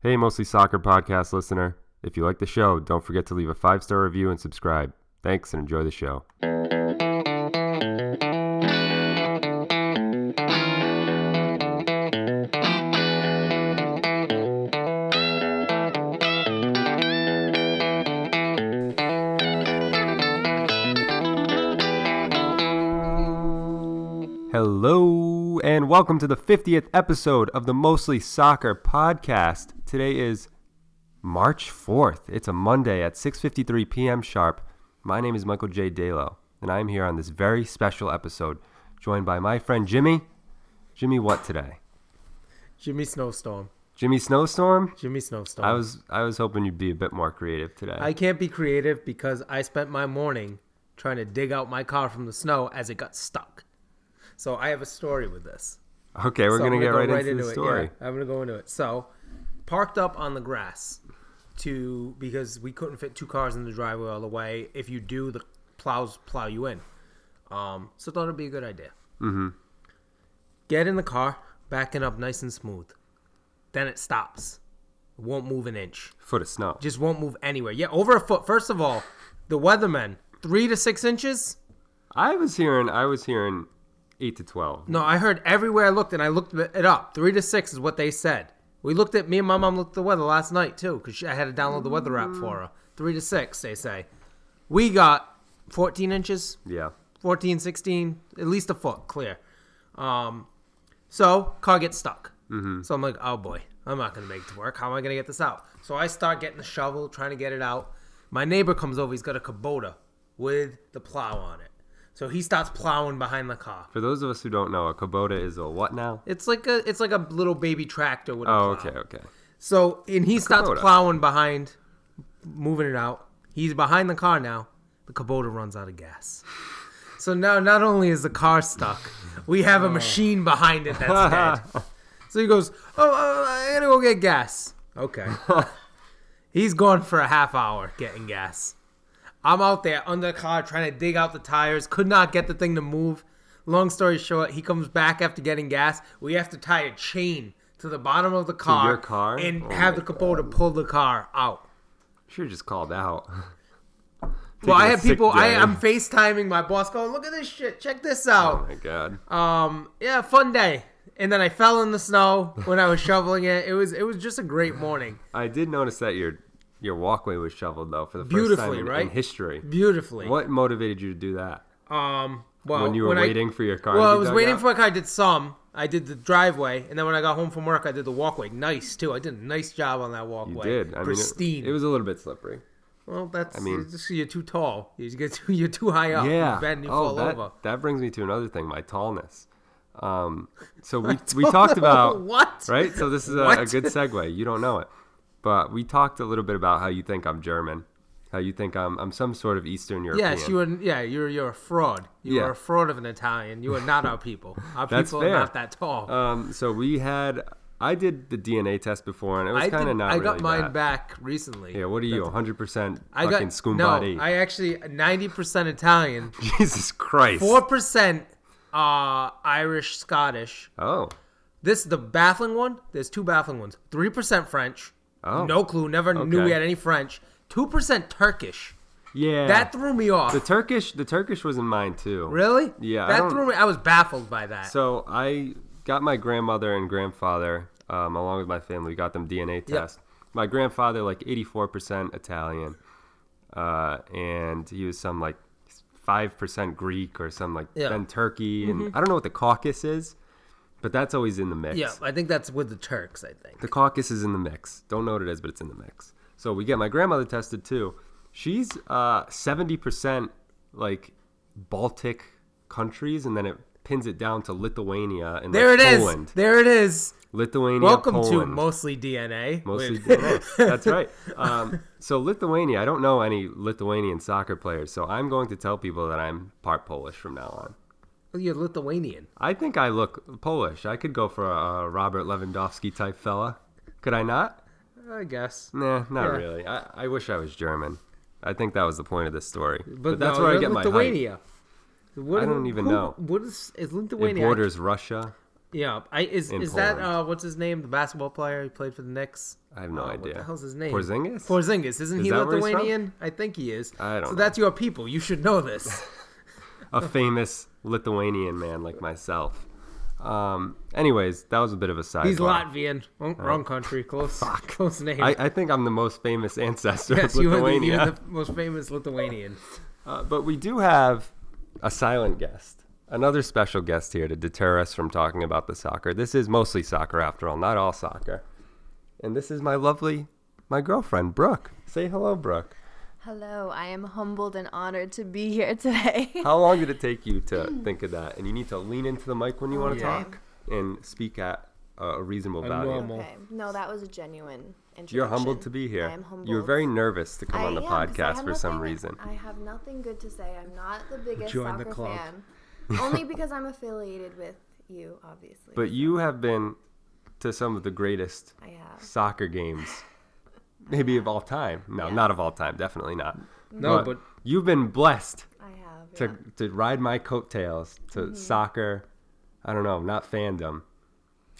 Hey, mostly soccer podcast listener. If you like the show, don't forget to leave a five star review and subscribe. Thanks and enjoy the show. Hello, and welcome to the 50th episode of the Mostly Soccer podcast. Today is March 4th. It's a Monday at 6:53 p.m. sharp. My name is Michael J. Dalo, and I'm here on this very special episode, joined by my friend Jimmy. Jimmy, what today? Jimmy Snowstorm. Jimmy Snowstorm. Jimmy Snowstorm. I was I was hoping you'd be a bit more creative today. I can't be creative because I spent my morning trying to dig out my car from the snow as it got stuck. So I have a story with this. okay, we're So gonna I'm get go right, into, the it. story. Yeah, I'm gonna go into it. So, parked up on the grass to because we couldn't fit two cars in the driveway all the way. If you do, the plows plow you in. Um, so thought it'd be a good idea. Mm-hmm. Get in the car, backing up nice and smooth. Then it stops. It won't move an inch. Foot of snow. Just won't move anywhere. Yeah, over a foot. First of all, the weathermen three to six inches. I was hearing I was hearing eight to twelve. No, I heard everywhere I looked, and I looked it up. Three to six is what they said. We looked at me and my mom looked at the weather last night too, because I had to download the weather app for her. Three to six, they say. We got 14 inches, Yeah. 14, 16, at least a foot clear. Um, so car gets stuck. Mm-hmm. So I'm like, oh boy, I'm not gonna make it to work. How am I gonna get this out? So I start getting the shovel, trying to get it out. My neighbor comes over. He's got a Kubota with the plow on it. So he starts plowing behind the car. For those of us who don't know, a Kubota is a what now? It's like a it's like a little baby tractor with a Oh, okay, okay. So and he starts Kubota. plowing behind, moving it out. He's behind the car now. The Kubota runs out of gas. So now not only is the car stuck, we have a machine behind it that's dead. So he goes, "Oh, uh, I gotta go get gas." Okay. He's gone for a half hour getting gas. I'm out there under the car trying to dig out the tires. Could not get the thing to move. Long story short, he comes back after getting gas. We have to tie a chain to the bottom of the car, your car? and Oh have the Kubota pull the car out. Should have just called out. Well, I have people. I. I'm FaceTiming my boss, going, "Look at this shit. Check this out." Oh my god. Um, yeah, fun day. And then I fell in the snow when I was shoveling it. It was it was just a great morning, I did notice that your your walkway was shoveled though for the first time in, right? in history. beautifully. What motivated you to do that? Um, well, when you were I- waiting for your car Well, I was waiting out? for a car. I did some. I did the driveway, and then when I got home from work, I did the walkway. Nice too. I did a nice job on that walkway. You did. I pristine. mean, it, it was a little bit slippery. well, that's. I mean- just you're too tall. You get too, you're too high up. yeah. You bend, you oh, fall that, over. that brings me to another thing. My tallness. Um, so we we talked about what? right. So this is a, a good segue. You don't know it, but we talked a little bit about how you think I'm German, how you think I'm I'm some sort of Eastern European. Yes, you are. Yeah, you're you're a fraud. You Yeah. are a fraud of an Italian. You are not our people. Our That's people fair. are not that tall. Um, so we had I did the DNA test before, and it was kind of not I really got mine back recently. Yeah, what are you? 100 percent I got fucking scumbody. no. I actually ninety percent Italian, Jesus Christ. four percent uh Irish, Scottish. Oh, This the baffling one. There's two baffling ones. Three percent French. Oh. No clue. Never knew we had any French. Two percent Turkish. yeah. That threw me off. the Turkish. The Turkish was in mine too. really? Yeah, That threw me. I was baffled by that. So I got my grandmother and grandfather, um, along with my family, got them DNA test. My grandfather, like 84% Italian, uh, and he was some like 5% Greek or some like Yeah. Mm-hmm. then Turkey, and I don't know what the Caucasus is, but that's always in the mix. yeah, I think that's with the Turks. I think. The caucus is in the mix. Don't know what it is, but it's in the mix. So we get my grandmother tested too. She's uh, 70% like Baltic countries, and then it pins it down to Lithuania and There like, it is. Poland. There it is. Lithuania, Welcome to mostly DNA. Mostly DNA. That's right. Um, so Lithuania, I don't know any Lithuanian soccer players, so I'm going to tell people that I'm part Polish from now on. You're Lithuanian. I think I look Polish. I could go for a Robert Lewandowski type fella. Could I not? I guess. Nah, not Yeah. really. I, I wish I was German. I think that was the point of this story. But, But, that's no, where I get my height. Lithuania. What, I don't even who- know. What is is It Lithuania? borders Russia. Yeah, I is is that uh what's his name? The basketball player he played for the Knicks. I have no Uh, idea. What the hell's his name? Porzingis? Porzingis, isn't Is he that where he's from? Lithuanian? I think he is. I don't So know. that's your people. You should know this. a famous Lithuanian man like myself. Um, anyways, that was a bit of a side. He's Latvian. Wrong, wrong country. Close. Fuck. Close name. I, I think I'm the most famous ancestor yes, of you are, the, the most famous Lithuanian. Uh, but we do have a silent guest, another special guest here to deter us from talking about the soccer. This is mostly soccer after all, not all soccer. And this is my lovely, my girlfriend, Brooke. Say hello, Brooke. Hello, I am humbled and honored to be here today. How long did it take you to think of that? And you need to lean into the mic when you want to Yeah. talk and speak at a, a reasonable A value. okay, no, that was a genuine introduction. You're humbled to be here. I am humbled. You were very nervous to come I on the am, 'cause I podcast have for some reason. I have nothing good to say. I'm not the biggest Join the soccer club. fan. Only because I'm affiliated with you, obviously. But you have been to some of the greatest soccer games, maybe of all time. No, Yeah. not of all time. Definitely not. No, but you've been blessed I have. to, yeah. to ride my coattails to Mm-hmm. soccer. I don't know, not fandom.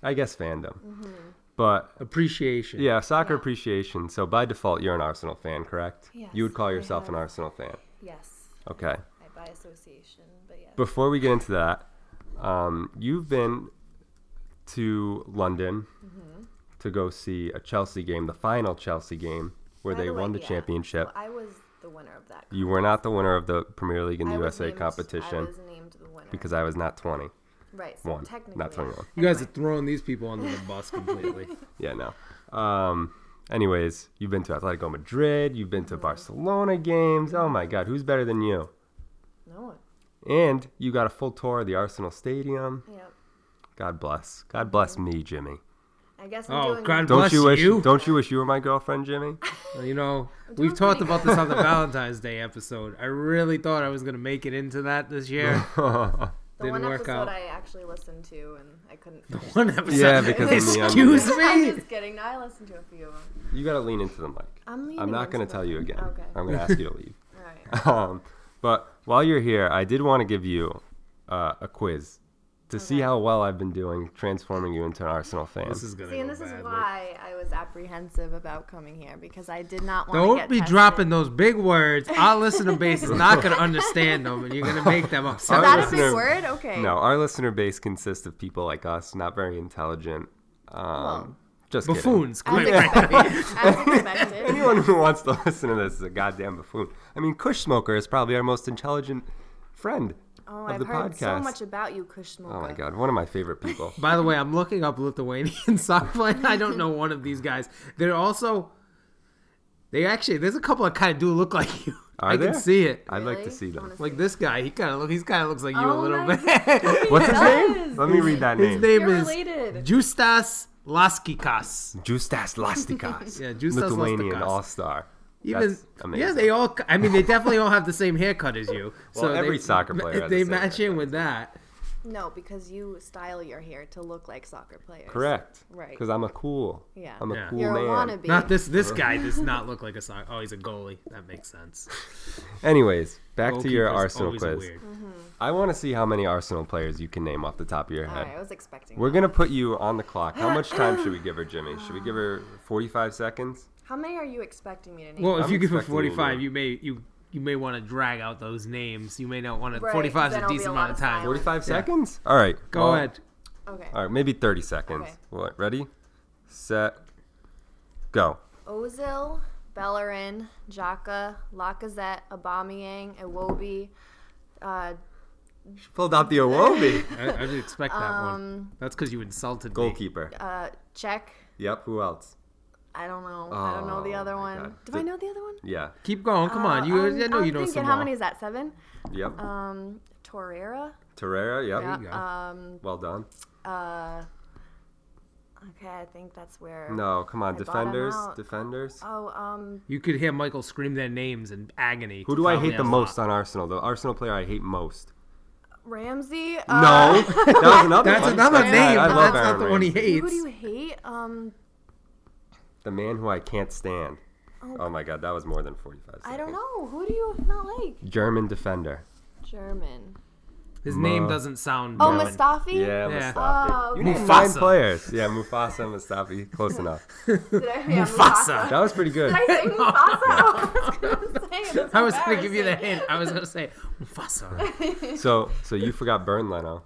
I guess fandom. Mm-hmm. But appreciation. yeah, soccer Yeah. appreciation. So by default, you're an Arsenal fan, correct? Yes, you would call yourself an. Arsenal fan. Yes. Okay. I by association, but yes. Before we get into that, um, you've been to London Mm-hmm. To go see a Chelsea game, the final Chelsea game, where By they way, won the yeah, championship. so I was the winner of that. You were not the winner of the Premier League and I was USA named- I competition was named the winner. because I was not 20. right, so One, technically, not 21. You guys are throwing these people under the bus completely. Yeah, no. Um, anyways, you've been to Atletico Madrid, you've been to Mm-hmm. Barcelona games. Oh my God, who's better than you? No one. And you got a full tour of the Arsenal Stadium. Yep. God bless. God bless me, Jimmy. I guess I'm Oh, doing. God Don't bless you wish? you. Don't you wish you were my girlfriend, Jimmy? Well, You know, we've talked about this on the Valentine's Day episode. I really thought I was gonna make it into that this year. the didn't one work episode out. I actually listened to, and I couldn't. The One it. episode. Yeah, because of the Excuse I'm me. just kidding. No, I listened to a few of them. You gotta lean into the mic. I'm leaning I'm not gonna tell you again. Okay. I'm gonna ask you to leave. All right. Um, but while you're here, I did want to give you uh, a quiz to see how well I've been doing transforming you into an Arsenal fan. This is gonna See, and this is why I was apprehensive about coming here because I did not want to Don't be tested. dropping those big words. Our listener base is not gonna understand them, and you're gonna make them Is upset. Our that a listener- big word? Okay. No, our listener base consists of people like us, not very intelligent. Um, Well, just kidding. Buffoons, quite As expected. Anyone who wants to listen to this is a goddamn buffoon. I mean, Kush Smoker is probably our most intelligent friend Oh, of I've the heard podcast. so much about you, Kush Oh my god, one of my favorite people. By the way, I'm looking up Lithuanian soccer players. I don't know one of these guys. They're also. They actually, there's a couple that kind of do look like you. Are I there? can see it. I'd like to see them. see Like this guy, he kind of look. He's kind of looks like you a Oh little bit. What's his does. name? Let me read that His name. His name You're is related. Justas Laskikas. Justas Lastikas. Yeah, Justas Lithuanian Lastikas. All Star. Even That's amazing. yeah, they all. I mean, they definitely all have the same haircut as you. Well, every they, soccer player has they the same match in with that. No, because you style your hair to look like soccer players. Correct. Right. Because I'm a cool. Yeah. I'm a Yeah. cool You're man. a wannabe. Not this. This guy does not look like a soccer. Oh, he's a goalie. That makes sense. Anyways, back to your Arsenal always quiz. weird. Mm-hmm. I want to see how many Arsenal players you can name off the top of your head. right, I was expecting. We're that. gonna put you on the clock. How much time should we give her, Jimmy? Should we give her 45 seconds? How many are you expecting me to name? Well, if I'm you give her expecting you to 45, you may you you may want to drag out those names. You may not want to. Right, 45 is a decent a amount of of time. 45 Yeah. seconds? All right. Go well, ahead. Okay. All right, maybe 30 seconds. Okay. What? Ready? Set. Go. Ozil, Bellerin, Xhaka, Lacazette, Aubameyang, Iwobi, uh, She pulled out the Iwobi. I, I didn't expect that one. um, That's because you insulted me. Goalkeeper. uh, Cech. Yep. Who else? I don't know. I don't know the Oh, other my one. God. Do The- I know the other one? Yeah. Keep going. Come on. You. um, I know I'm you know thinking, some How many is that? Seven. Yep. Um, Torreira. Torreira. Yep. Yeah. go. Um. Well done. Uh. Okay, I think that's where. No, come on. I bought 'em Defenders. out. Defenders. Oh, um, You could hear Michael scream their names in agony. Who do I hate the most on Arsenal? The Arsenal player I hate most. Ramsey. No, Uh, that was another That's one. another name. I but love that's not Aaron the one he Ramsey. hates. Who do you hate? Um, The man who I can't stand. Oh. Oh my god, that was more than 45 seconds. I don't know. Who do you not like? German defender. German. His Ma- name doesn't sound. Oh, German. Mustafi? Yeah, Yeah. Mustafi. Oh, You need named nine players. Yeah, Mufasa and Mustafi. Close enough. Did I, yeah, Mufasa. That was pretty good. Did I say Mufasa? I was gonna say. I was gonna give you the embarrassing. hint. I was gonna say Mufasa. So, so you forgot Bernd Leno,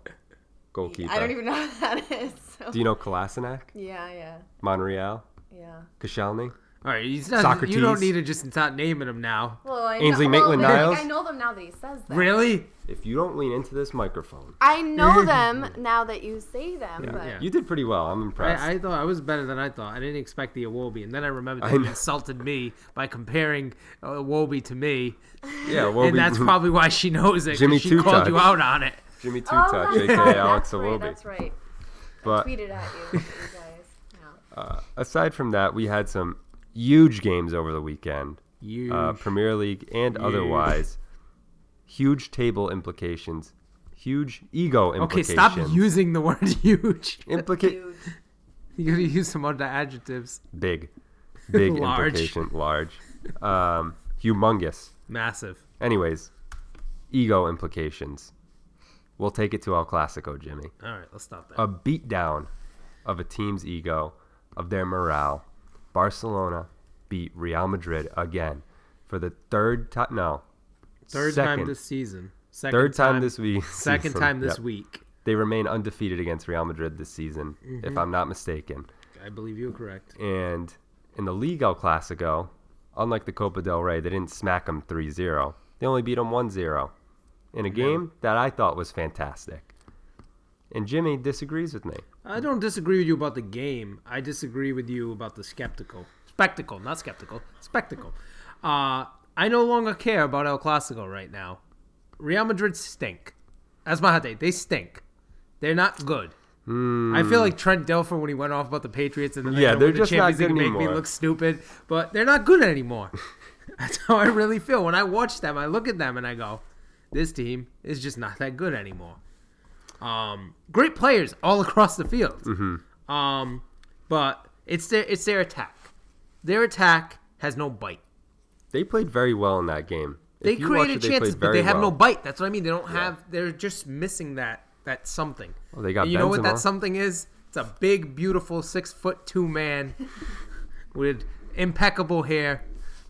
goalkeeper. I don't even know what that is. So. Do you know Kolasinac, Yeah, yeah, Monreal, yeah. Koscielny? All right, he's not, Sokratis. you don't need to just start naming them now. Well, I Ainsley know, well, Maitland-Niles? like, I know them now that he says that. Really? If you don't lean into this microphone, I know them now that you say them, but Yeah. you did pretty well. I'm impressed. I, I thought I was better than I thought. I didn't expect the Iwobi, and then I remembered I that you know. insulted me by comparing uh, Iwobi to me, yeah, well, and we, that's probably why she knows it. 'cause Jimmy she Two called Touch. you out on it. Jimmy Two Touch, that's aka right, Alex that's right, that's right. But Tweeted at you, you guys. Yeah. Uh, aside from that, we had some huge games over the weekend, uh, Premier League and otherwise. Huge table implications, huge ego implications. okay, stop using the word huge. Implica- Huge. You gotta use some other adjectives. big, big Large. implication, large, um, humongous. Massive. Anyways, ego implications. We'll take it to El Clasico, Jimmy. All right, let's stop there. A beatdown of a team's ego, of their morale. Barcelona beat Real Madrid again for the third time. No, Third second, time this season. Second third time, this week. Second season. time this Yep. week. They remain undefeated against Real Madrid this season, Mm-hmm. if I'm not mistaken. I believe you're correct. And in the Liga El Clasico, unlike the Copa del Rey, they didn't smack them 3-0. They only beat them 1-0 in a game that I thought was fantastic. And Jimmy disagrees with me. I don't disagree with you about the game. I disagree with you about the skeptical spectacle, not skeptical, spectacle. Uh, I no longer care about El Clasico right now. Real Madrid stink. That's my hot. They stink. They're not good. I feel like Trent Dilfer when he went off about the Patriots and then Yeah, yeah, they're win the just not Champions League good and make me look stupid. But they're not good anymore. That's how I really feel when I watch them. I look at them and I go, "This team is just not that good anymore." Um, great players all across the field. Mm-hmm. Um, but it's their it's their attack. Their attack has no bite. They played very well in that game. They If you watch created it, chances, played but they have no bite. That's what I mean. They don't have. They're just missing that that something. Well, they got And you know what that something is? It's a big, beautiful six foot two man with impeccable hair.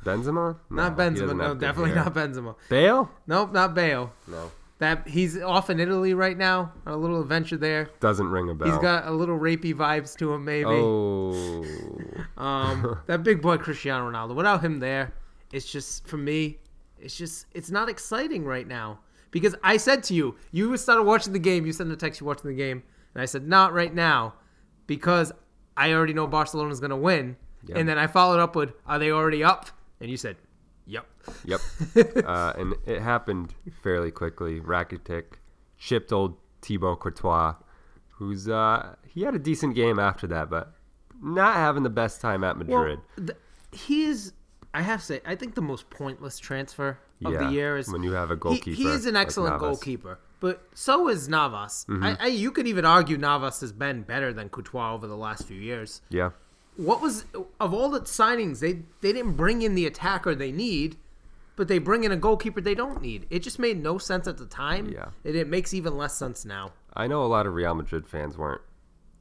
Benzema? No, Not Benzema. No, definitely hair. not Benzema. Bale? Nope, not Bale. No. That he's off in Italy right now on a little adventure there. Doesn't ring a bell. He's got a little rapey vibes to him, maybe. Oh. Um, that big boy Cristiano Ronaldo. Without him there, it's just for me. It's just it's not exciting right now because I said to you, you started watching the game. You sent a text, you watching the game, and I said not right now because I already know Barcelona's gonna win. Yep. And then I followed up with, "Are they already up?" And you said, "Yep." Yep. uh, and it happened fairly quickly. Rakitic chipped old Thibaut Courtois, who's uh, he had a decent game after that, but not having the best time at Madrid. Well, he is. I have to say, I think the most pointless transfer of Yeah, the year is when you have a goalkeeper He, is an excellent Navas. goalkeeper, but so is Navas. Mm-hmm. I, I, you could even argue Navas has been better than Courtois over the last few years. yeah. What was of all the signings? They they didn't bring in the attacker they need, but they bring in a goalkeeper they don't need. It just made no sense at the time. Yeah. and it makes even less sense now. I know a lot of Real Madrid fans weren't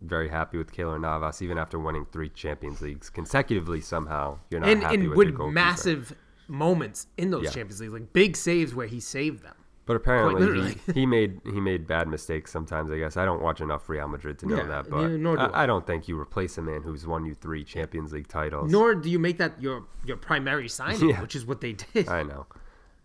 very happy with Keylor Navas, even after winning three Champions Leagues consecutively. Somehow, you're not and happy and with with massive moments in those Yeah. Champions Leagues, like big saves where he saved them. But apparently, he, he made he made bad mistakes sometimes. I guess I don't watch enough Real Madrid to know Yeah, that. But do I, I. I don't think you replace a man who's won you three Champions League titles. Nor do you make that your your primary signing, Yeah. which is what they did. I know.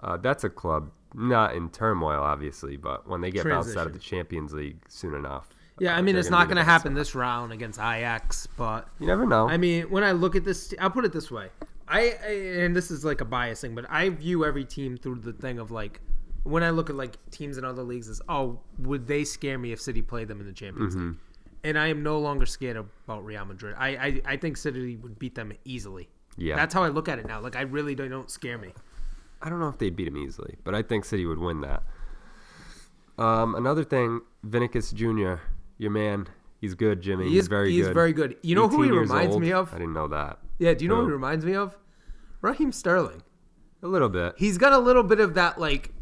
Uh, that's a club not in turmoil, obviously, but when they get bounced out of the Champions League soon enough. yeah, uh, I mean it's not going to happen this round against Ajax, but You never know. I mean when I look at this, I'll put it this way: I, I and this is like a bias thing, but I view every team through the thing of like when I look at like teams in other leagues is oh would they scare me if City played them in the Champions Mm-hmm. League? And I am no longer scared about Real Madrid. I, I I think City would beat them easily. Yeah. that's how I look at it now. Like I really don't, don't scare me. I don't know if they'd beat him easily, but I think City would win that. Um, another thing, Vinicius Jr., your man, he's good, Jimmy. He he's is very He's good. very good. You know who he reminds old. me of? I didn't know that. Yeah, do you know Who? he reminds me of? Raheem Sterling. A little bit. He's got a little bit of that like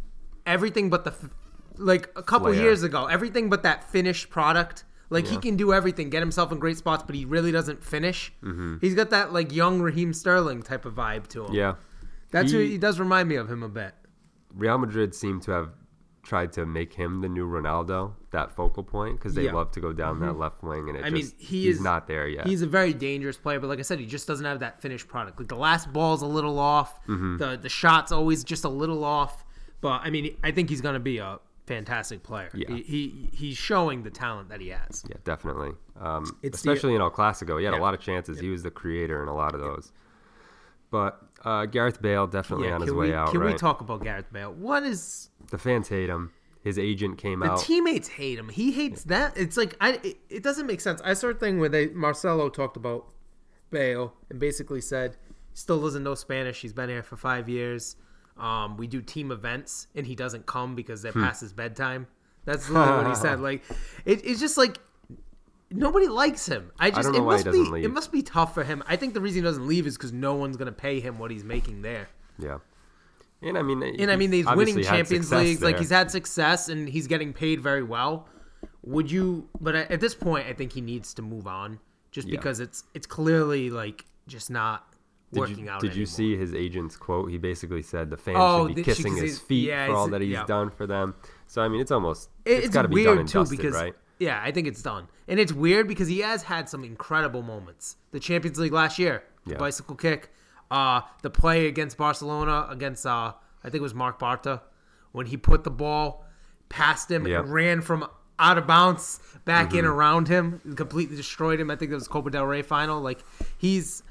everything but the f- like a couple Flair. years ago. Everything but that finished product. Like he can do everything, get himself in great spots, but he really doesn't finish. Mm-hmm. He's got that like young Raheem Sterling type of vibe to him. Yeah. that's who He- he does remind me of him a bit. Real Madrid seem to have tried to make him the new Ronaldo, that focal point, because they Yeah. Mm-hmm. love to go down that left wing, and it I mean, just he he's is- not there yet. He's a very dangerous player, but like I said, he just doesn't have that finished product. Like the last ball's a little off. Mm-hmm. The the shot's always just a little off. But I mean, I think he's gonna be a fantastic player. Yeah. He, he he's showing the talent that he has. yeah, definitely. Um, It's the- especially in El Clasico, he had Yeah. a lot of chances. He was the creator in a lot of those. But uh, Gareth Bale definitely on his can way we out. can right? we talk about Gareth Bale? What is the fans hate him. His agent came the out. The teammates hate him? He hates that. It's like I it, it doesn't make sense. I saw a thing where they Marcelo talked about Bale and basically said he still doesn't know Spanish. He's been here for five years. Um, we do team events and he doesn't come because they're past his bedtime. That's literally what he said. Like it, it's just like nobody likes him. I just know it must be leave. it must be tough for him. I think the reason he doesn't leave is because no one's gonna pay him what he's making there. yeah. And I mean, And I mean, he's winning Champions Leagues. Like he's had. success and he's getting paid very well. Would you? But at at this point, I think he needs to move on, just Yeah. because it's it's clearly like just not Did working you, out. did you see his agent's quote? He basically said the fans Oh, should be she- his feet yeah, for all that he's yeah. done for them. So I mean, it's almost It- it's it's got to be done and too dusted, because right? yeah, I think it's done, and it's weird because he has had some incredible moments. The Champions League last year, the Yeah. bicycle kick, uh, the play against Barcelona against uh, I think it was Marc Bartra when he put the ball past him Yep. and ran from out of bounds back Mm-hmm. in around him, and completely destroyed him. I think it was Copa del Rey final. Like he's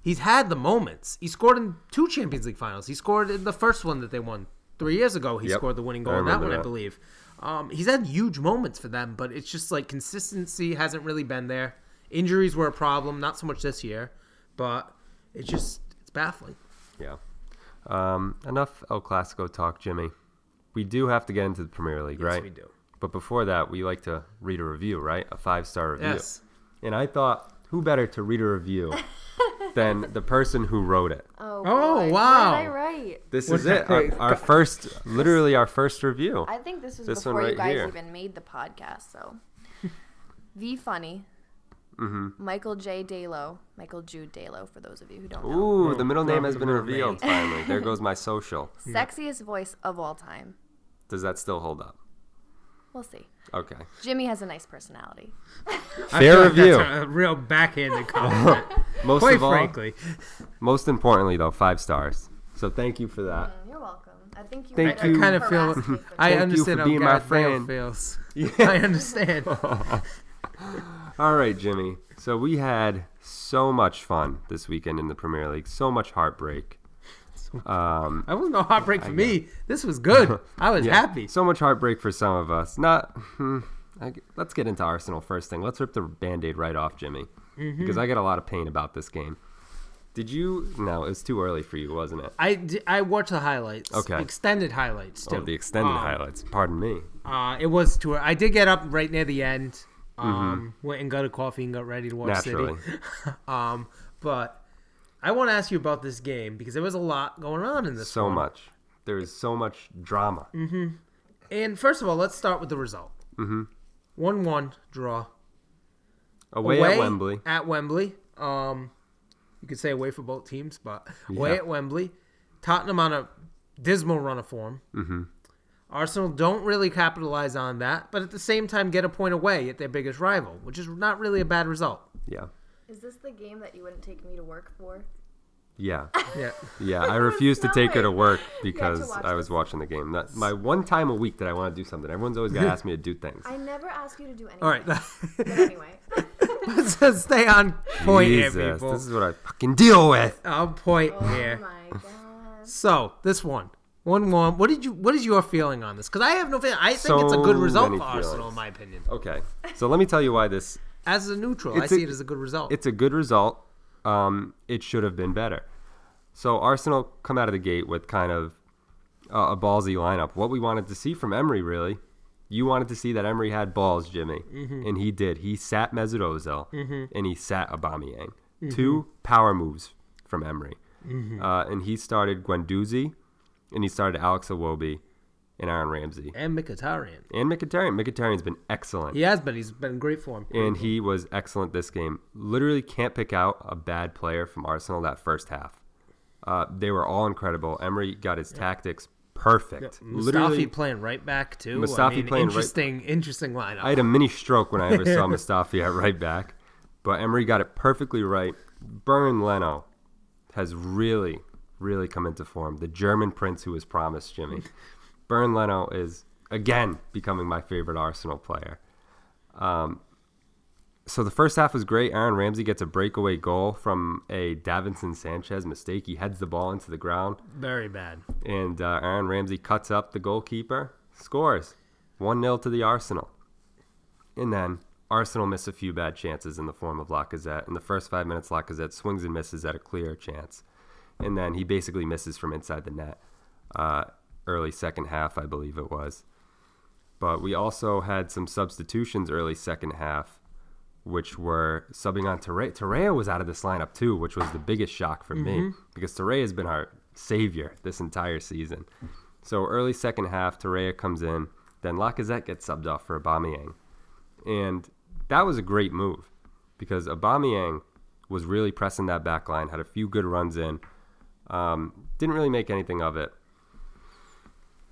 he's had the moments. He scored in two Champions League finals. He scored in the first one that they won three years ago. He Yep. scored the winning goal in that one, I believe. Um, he's had huge moments for them, but it's just like consistency hasn't really been there. Injuries were a problem, not so much this year, but it's just it's baffling. Yeah. Um, enough El Clasico talk, Jimmy. We do have to get into the Premier League, Yes, right? we do. But before that, we like to read a review, right? A five star review. Yes. And I thought, who better to read a review than the person who wrote it? Oh, Oh, boy. wow. What did I write? This What is it. Our, our first, literally our first review. I think this was This one before right you guys here. even made the podcast. So, V Funny, Mm-hmm. Michael J. Dalo, Michael Jude Dalo, for those of you who don't know. Ooh, the middle name has been revealed finally. There goes my social. Sexiest voice of all time. Does that still hold up? We'll see. Okay. Jimmy has a nice personality. Fair like review. That's a real backhanded compliment. Most Quite of all, frankly, most importantly though, five stars. So thank you for that. Mm, You're welcome. I think you. Thank you. I kind of feel. me I Thank you understand for how being my friend. feels. I understand. All right, Jimmy. So we had so much fun this weekend in the Premier League. So much heartbreak. Um, That wasn't no heartbreak for me. This was good. I was yeah, happy. So much heartbreak for some of us. Not. Hmm, I, let's get into Arsenal first thing. Let's rip the band-aid right off, Jimmy, Mm-hmm. because I got a lot of pain about this game. Did you? No, it was too early for you, wasn't it? I, I watched the highlights. Okay. Extended highlights too. Oh, the extended Um, highlights. Pardon me. Uh, it was too. I did get up right near the end. Um, went and got a coffee and got ready to watch Mm-hmm. Naturally. City. um, but I want to ask you about this game because there was a lot going on in this. So one. much. There is so much drama. And first of all, let's start with the result. Mm-hmm. One-one draw. Away, at Wembley. At Wembley. Um, you could say away for both teams, but away Yeah. at Wembley. Tottenham on a dismal run of form. Mm-hmm. Arsenal don't really capitalize on that, but at the same time get a point away at their biggest rival, which is not really a bad result. Yeah. Is this the game that you wouldn't take me to work for? Yeah. Yeah. Yeah, I refused to take her to work because watch I was this. watching the game. That, my one time a week that I want to do something. Everyone's always got to ask me to do things. I never ask you to do anything. All right. But anyway, Let's just stay on point Jesus, here, people. this is what I fucking deal with. On point oh here. my god. So this one, one one. What did you? What is your feeling on this? Because I have no feeling. I think it's a good result for Arsenal, feelings. in my opinion. Okay, so let me tell you why this. As a neutral, I a- see it as a good result. It's a good result. Um, it should have been better. So Arsenal come out of the gate with kind of uh, a ballsy lineup. What we wanted to see from Emery, really. You wanted to see that Emery had balls, Jimmy, Mm-hmm. and he did. He sat Mesut Ozil and he sat Aubameyang. Mm-hmm. Two power moves from Emery, uh, and he started Guendouzi and he started Alex Iwobi and Aaron Ramsey And Mkhitaryan. and Mkhitaryan. Mkhitaryan's been excellent. He has been. He's been great form. and he was excellent this game. Literally can't pick out a bad player from Arsenal that first half. Uh, they were all incredible. Emery got his tactics perfect. Mustafi Literally, playing right back too. Mustafi I mean, playing right- interesting, interesting lineup. I had a mini stroke when I ever saw Mustafi at right back, but Emery got it perfectly right. Bernd Leno has really, really come into form. The German prince who was promised, Jimmy. Bernd Leno is again becoming my favorite Arsenal player. Um, so the first half was great. Aaron Ramsey gets a breakaway goal from a Davinson Sanchez mistake. He heads the ball into the ground, Very bad. and uh, Aaron Ramsey cuts up the goalkeeper, scores 1 0 to the Arsenal. And then Arsenal miss a few bad chances in the form of Lacazette. In the first five minutes, Lacazette swings and misses at a clear chance. And then he basically misses from inside the net. Uh, early second half, I believe it was. But we also had some substitutions early second half, which were subbing on Torreira. Torreira was out of this lineup too, which was the biggest shock for me because Torreira has been our savior this entire season. So early second half, Torreira comes in, then Lacazette gets subbed off for Aubameyang, and that was a great move because Aubameyang was really pressing that back line, had a few good runs in, um, didn't really make anything of it.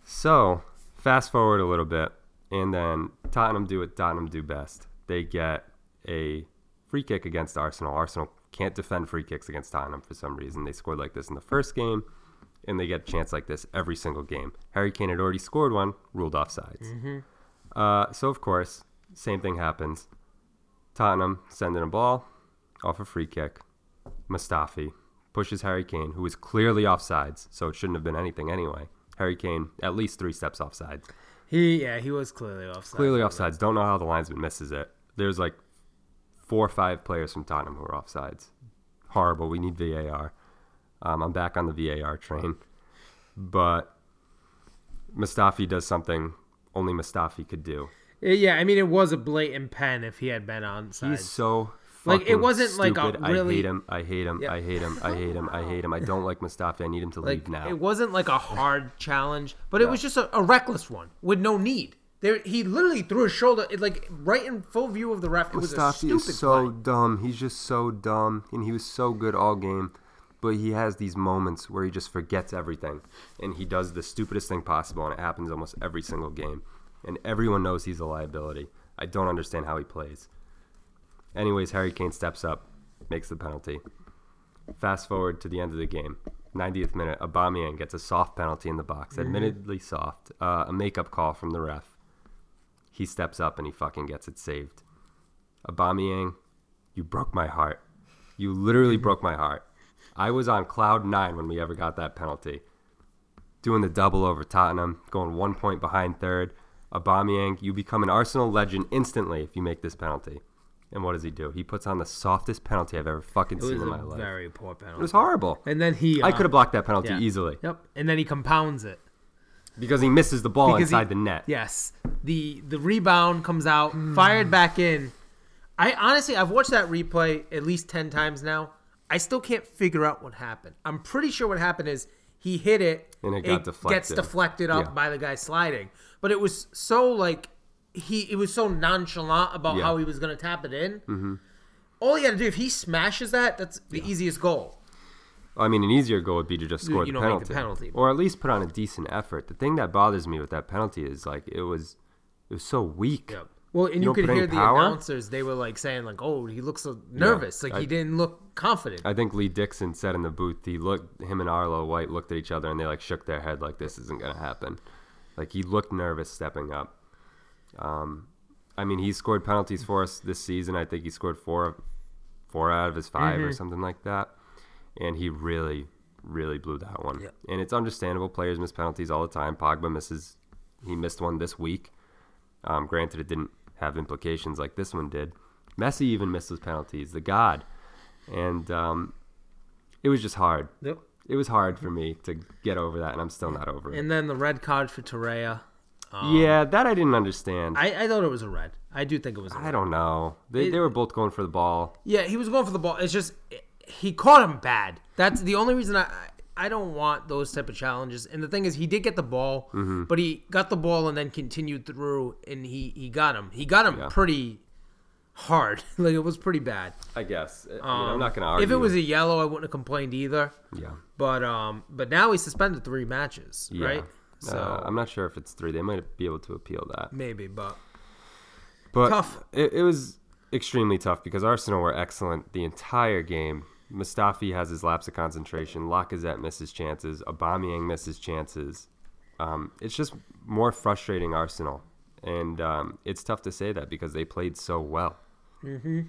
So fast forward a little bit, and then Tottenham do what Tottenham do best. They get a free kick against Arsenal. Arsenal can't defend free kicks against Tottenham for some reason. They scored like this in the first game, and they get a chance like this every single game. Harry Kane had already scored one, ruled offsides. Uh, so of course, same thing happens. Tottenham sending a ball off a free kick. Mustafi pushes Harry Kane, who is clearly offsides, so it shouldn't have been anything anyway. Harry Kane at least three steps offside. He yeah, he was clearly offside. Clearly offside. Don't know how the linesman misses it. There's like four or five players from Tottenham who are offsides. Horrible. We need VAR. Um, I'm back on the VAR train. But Mustafi does something only Mustafi could do. Yeah, I mean it was a blatant pen if he had been onside. He's so Like, it wasn't like a really- I hate him. I hate him. Yeah. I hate him. I hate him. I hate him. I don't like Mustafi. I need him to like leave now. it wasn't like a hard challenge, but it was just a, a reckless one with no need. There, he literally threw his shoulder, it, like right in full view of the ref. It Mustafi stupid is so play. dumb. He's just so dumb, and he was so good all game. But he has these moments where he just forgets everything, and he does the stupidest thing possible, and it happens almost every single game. And everyone knows he's a liability. I don't understand how he plays. Anyways, Harry Kane steps up, makes the penalty. Fast forward to the end of the game. 90th minute, Aubameyang gets a soft penalty in the box, admittedly soft. Uh, a makeup call from the ref. He steps up and he fucking gets it saved. Aubameyang, you broke my heart. You literally broke my heart. I was on cloud nine when we ever got that penalty. Doing the double over Tottenham, going one point behind third. Aubameyang, you become an Arsenal legend instantly if you make this penalty. And what does he do? He puts on the softest penalty I've ever fucking It seen in my a life. very poor penalty. It was horrible. And then he, I uh, could have blocked that penalty yeah. easily Yep. And then he compounds it. because he misses the ball Because he- inside the net. Yes. The the rebound comes out, fired back in. I honestly I've watched that replay at least 10 times now. I still can't figure out what happened. I'm pretty sure what happened is he hit it And it got deflected. gets deflected. deflected up Yeah. by the guy sliding. But it was so like he it was so nonchalant about Yeah. how he was going to tap it in. Mm-hmm. All he got to do if he smashes that, that's the easiest goal. I mean, an easier goal would be to just score you the, know, penalty, make the penalty. or at least put on a decent effort. The thing that bothers me with that penalty is like it was, it was so weak. Well, and You you, could hear the power? announcers. They were like saying, like, "Oh, he looks so nervous. like I- he didn't look confident." I think Lee Dixon said in the booth, he looked, him and Arlo White looked at each other and they like shook their head like this isn't gonna happen. Like he looked nervous stepping up. Um, I mean, he scored penalties for us this season. I think he scored four, four out of his 5 or something like that, and he really, really blew that one. And it's understandable. Players miss penalties all the time. Pogba misses. He missed one this week. Um, granted, it didn't have implications like this one did. Messi even missed those penalties. The god, and um, it was just hard. Yep. It was hard for me to get over that, and I'm still not over it. And then the red card for Torreira. yeah, that I didn't understand. I, I, thought it was a red. I do think it was a red. I don't know. They, It- they were both going for the ball. Yeah, he was going for the ball. It's just he caught him bad. That's the only reason I. I don't want those type of challenges. And the thing is, he did get the ball, Mm-hmm. but he got the ball and then continued through, and he he got him. He got him Yeah. pretty hard. like it was pretty bad. I guess. I mean, Um, I'm not going to argue. If it was a yellow, I wouldn't have complained either. yeah. But um, but now he's suspended three matches, Yeah. right? So Uh, I'm not sure if it's three. They might be able to appeal that. maybe, but But Tough. It, it was extremely tough because Arsenal were excellent the entire game. Mustafi has his lapse of concentration. Lacazette misses chances. Aubameyang misses chances. Um, it's just more frustrating Arsenal, and um, it's tough to say that because they played so well. Mm-hmm.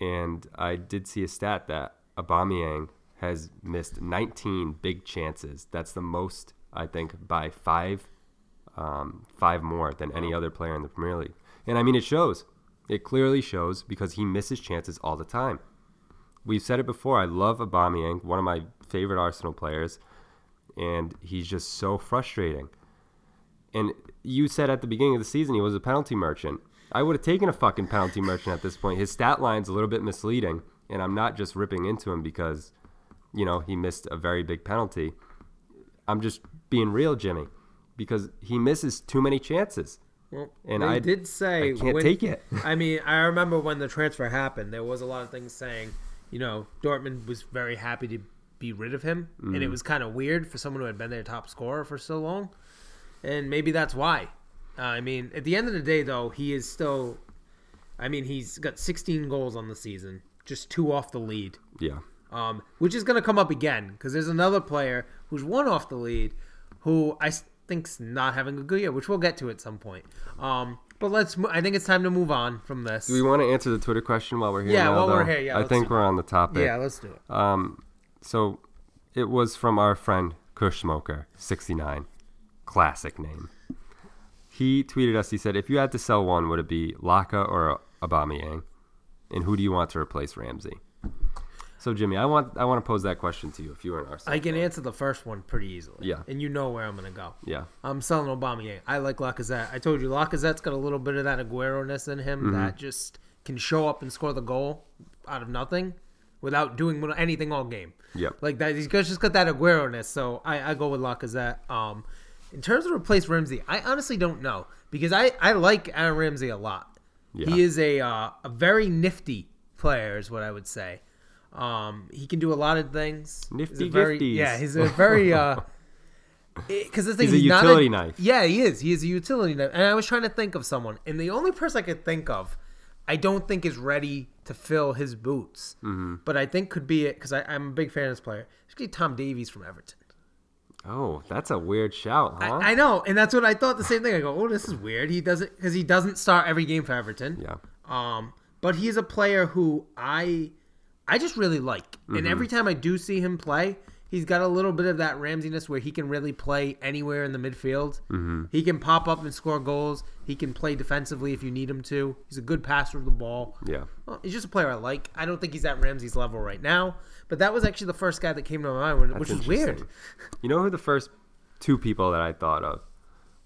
And I did see a stat that Aubameyang has missed 19 big chances. That's the most I think by five um, five more than any other player in the Premier League. And I mean, it shows. It clearly shows because he misses chances all the time. We've said it before. I love Aubameyang, one of my favorite Arsenal players, and he's just so frustrating. And you said at the beginning of the season he was a penalty merchant. I would have taken a fucking penalty merchant at this point. His stat line's a little bit misleading, and I'm not just ripping into him because, you know, he missed a very big penalty. I'm just being real, Jimmy, because he misses too many chances. Well, And I did say I can't when- take it. I mean, I remember when the transfer happened, there was a lot of things saying, you know, Dortmund was very happy to be rid of him, and it Mm. was kind of weird for someone who had been their top scorer for so long, and maybe that's why. Uh, I mean, at the end of the day, though, he is still. I mean, he's got 16 goals on the season, just two off the lead Yeah. um, which is going to come up again because there's another player who's one off the lead who I think's not having a good year, which we'll get to at some point. Um, but let's. I think it's time to move on from this. Do we want to answer the Twitter question while we're here? Yeah, now, while we're here, yeah, I think we're on the topic. yeah, let's do it. Um, so it was from our friend Kush Smoker, 69. Classic name. He tweeted us, he said, if you had to sell one, would it be Laca or Aubameyang? And who do you want to replace Ramsey? So Jimmy, I want I want to pose that question to you if you were an Arsenal. I can fan. answer the first one pretty easily. Yeah. and you know where I'm going to go. Yeah. I'm selling Aubameyang. I like Lacazette. I told you Lacazette's got a little bit of that Aguero-ness in him Mm-hmm. that just can show up and score the goal out of nothing without doing anything all game. Yep. Like that, he's just got that Aguero-ness. So I, I go with Lacazette. Um, in terms of replace Ramsey, I honestly don't know because I, I like Aaron Ramsey a lot. Yeah. He is a uh, a very nifty player, is what I would say. Um, he can do a lot of things. Nifty very, gifties. Yeah, he's a very uh, because the thing He's a not utility knife. Yeah, he is. He is a utility knife. And I was trying to think of someone, and the only person I could think of, I don't think is ready to fill his boots. Mm-hmm. But I think could be it because I'm a big fan of this player. It's Tom Davies from Everton. Oh, that's a weird shout, huh? I, I know, and that's what I thought. The same thing. I go, oh, this is weird. He doesn't because he doesn't start every game for Everton. yeah. Um, but he's a player who I I just really like. Mm-hmm. And every time I do see him play, he's got a little bit of that Ramsiness where he can really play anywhere in the midfield. Mm-hmm. He can pop up and score goals. He can play defensively if you need him to. He's a good passer of the ball. Yeah. Well, he's just a player I like. I don't think he's at Ramsey's level right now, but that was actually the first guy that came to my mind, when, which is weird. You know who the first two people that I thought of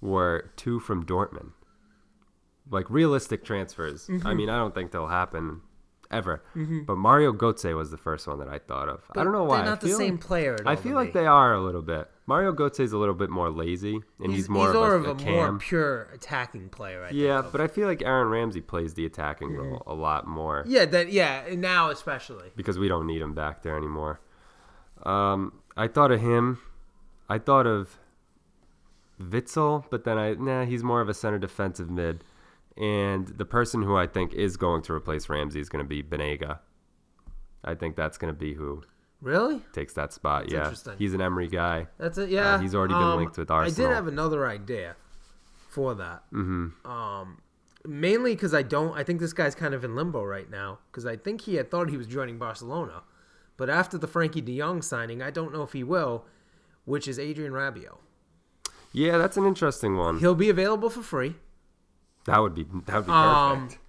were two from Dortmund. Like realistic transfers. Mm-hmm. I mean, I don't think they'll happen ever. But Mario Götze was the first one that I thought of. I don't know why. They're not the same like- player. At I feel like me. they are a little bit. Mario Götze is a little bit more lazy, and he's, more more of a, of a a, more pure attacking player. I yeah, but I feel like Aaron Ramsey plays the attacking role a lot more yeah, that yeah, now especially. because we don't need him back there anymore. Um, I thought of him. I thought of Witsel, but then I nah, he's more of a center defensive mid. And the person who I think is going to replace Ramsey is going to be Banega. I think that's going to be who Really? takes that spot. yeah, interesting. he's an Emery guy. That's it. Yeah, Uh, he's already been Um, linked with Arsenal. I did have another idea for that. Mm-hmm. Um, mainly because I don't. I think this guy's kind of in limbo right now because I think he had thought he was joining Barcelona, but after the Frenkie De Jong signing, I don't know if he will. Which is Adrien Rabiot. Yeah, that's an interesting one. He'll be available for free. That would be that would be Um, perfect.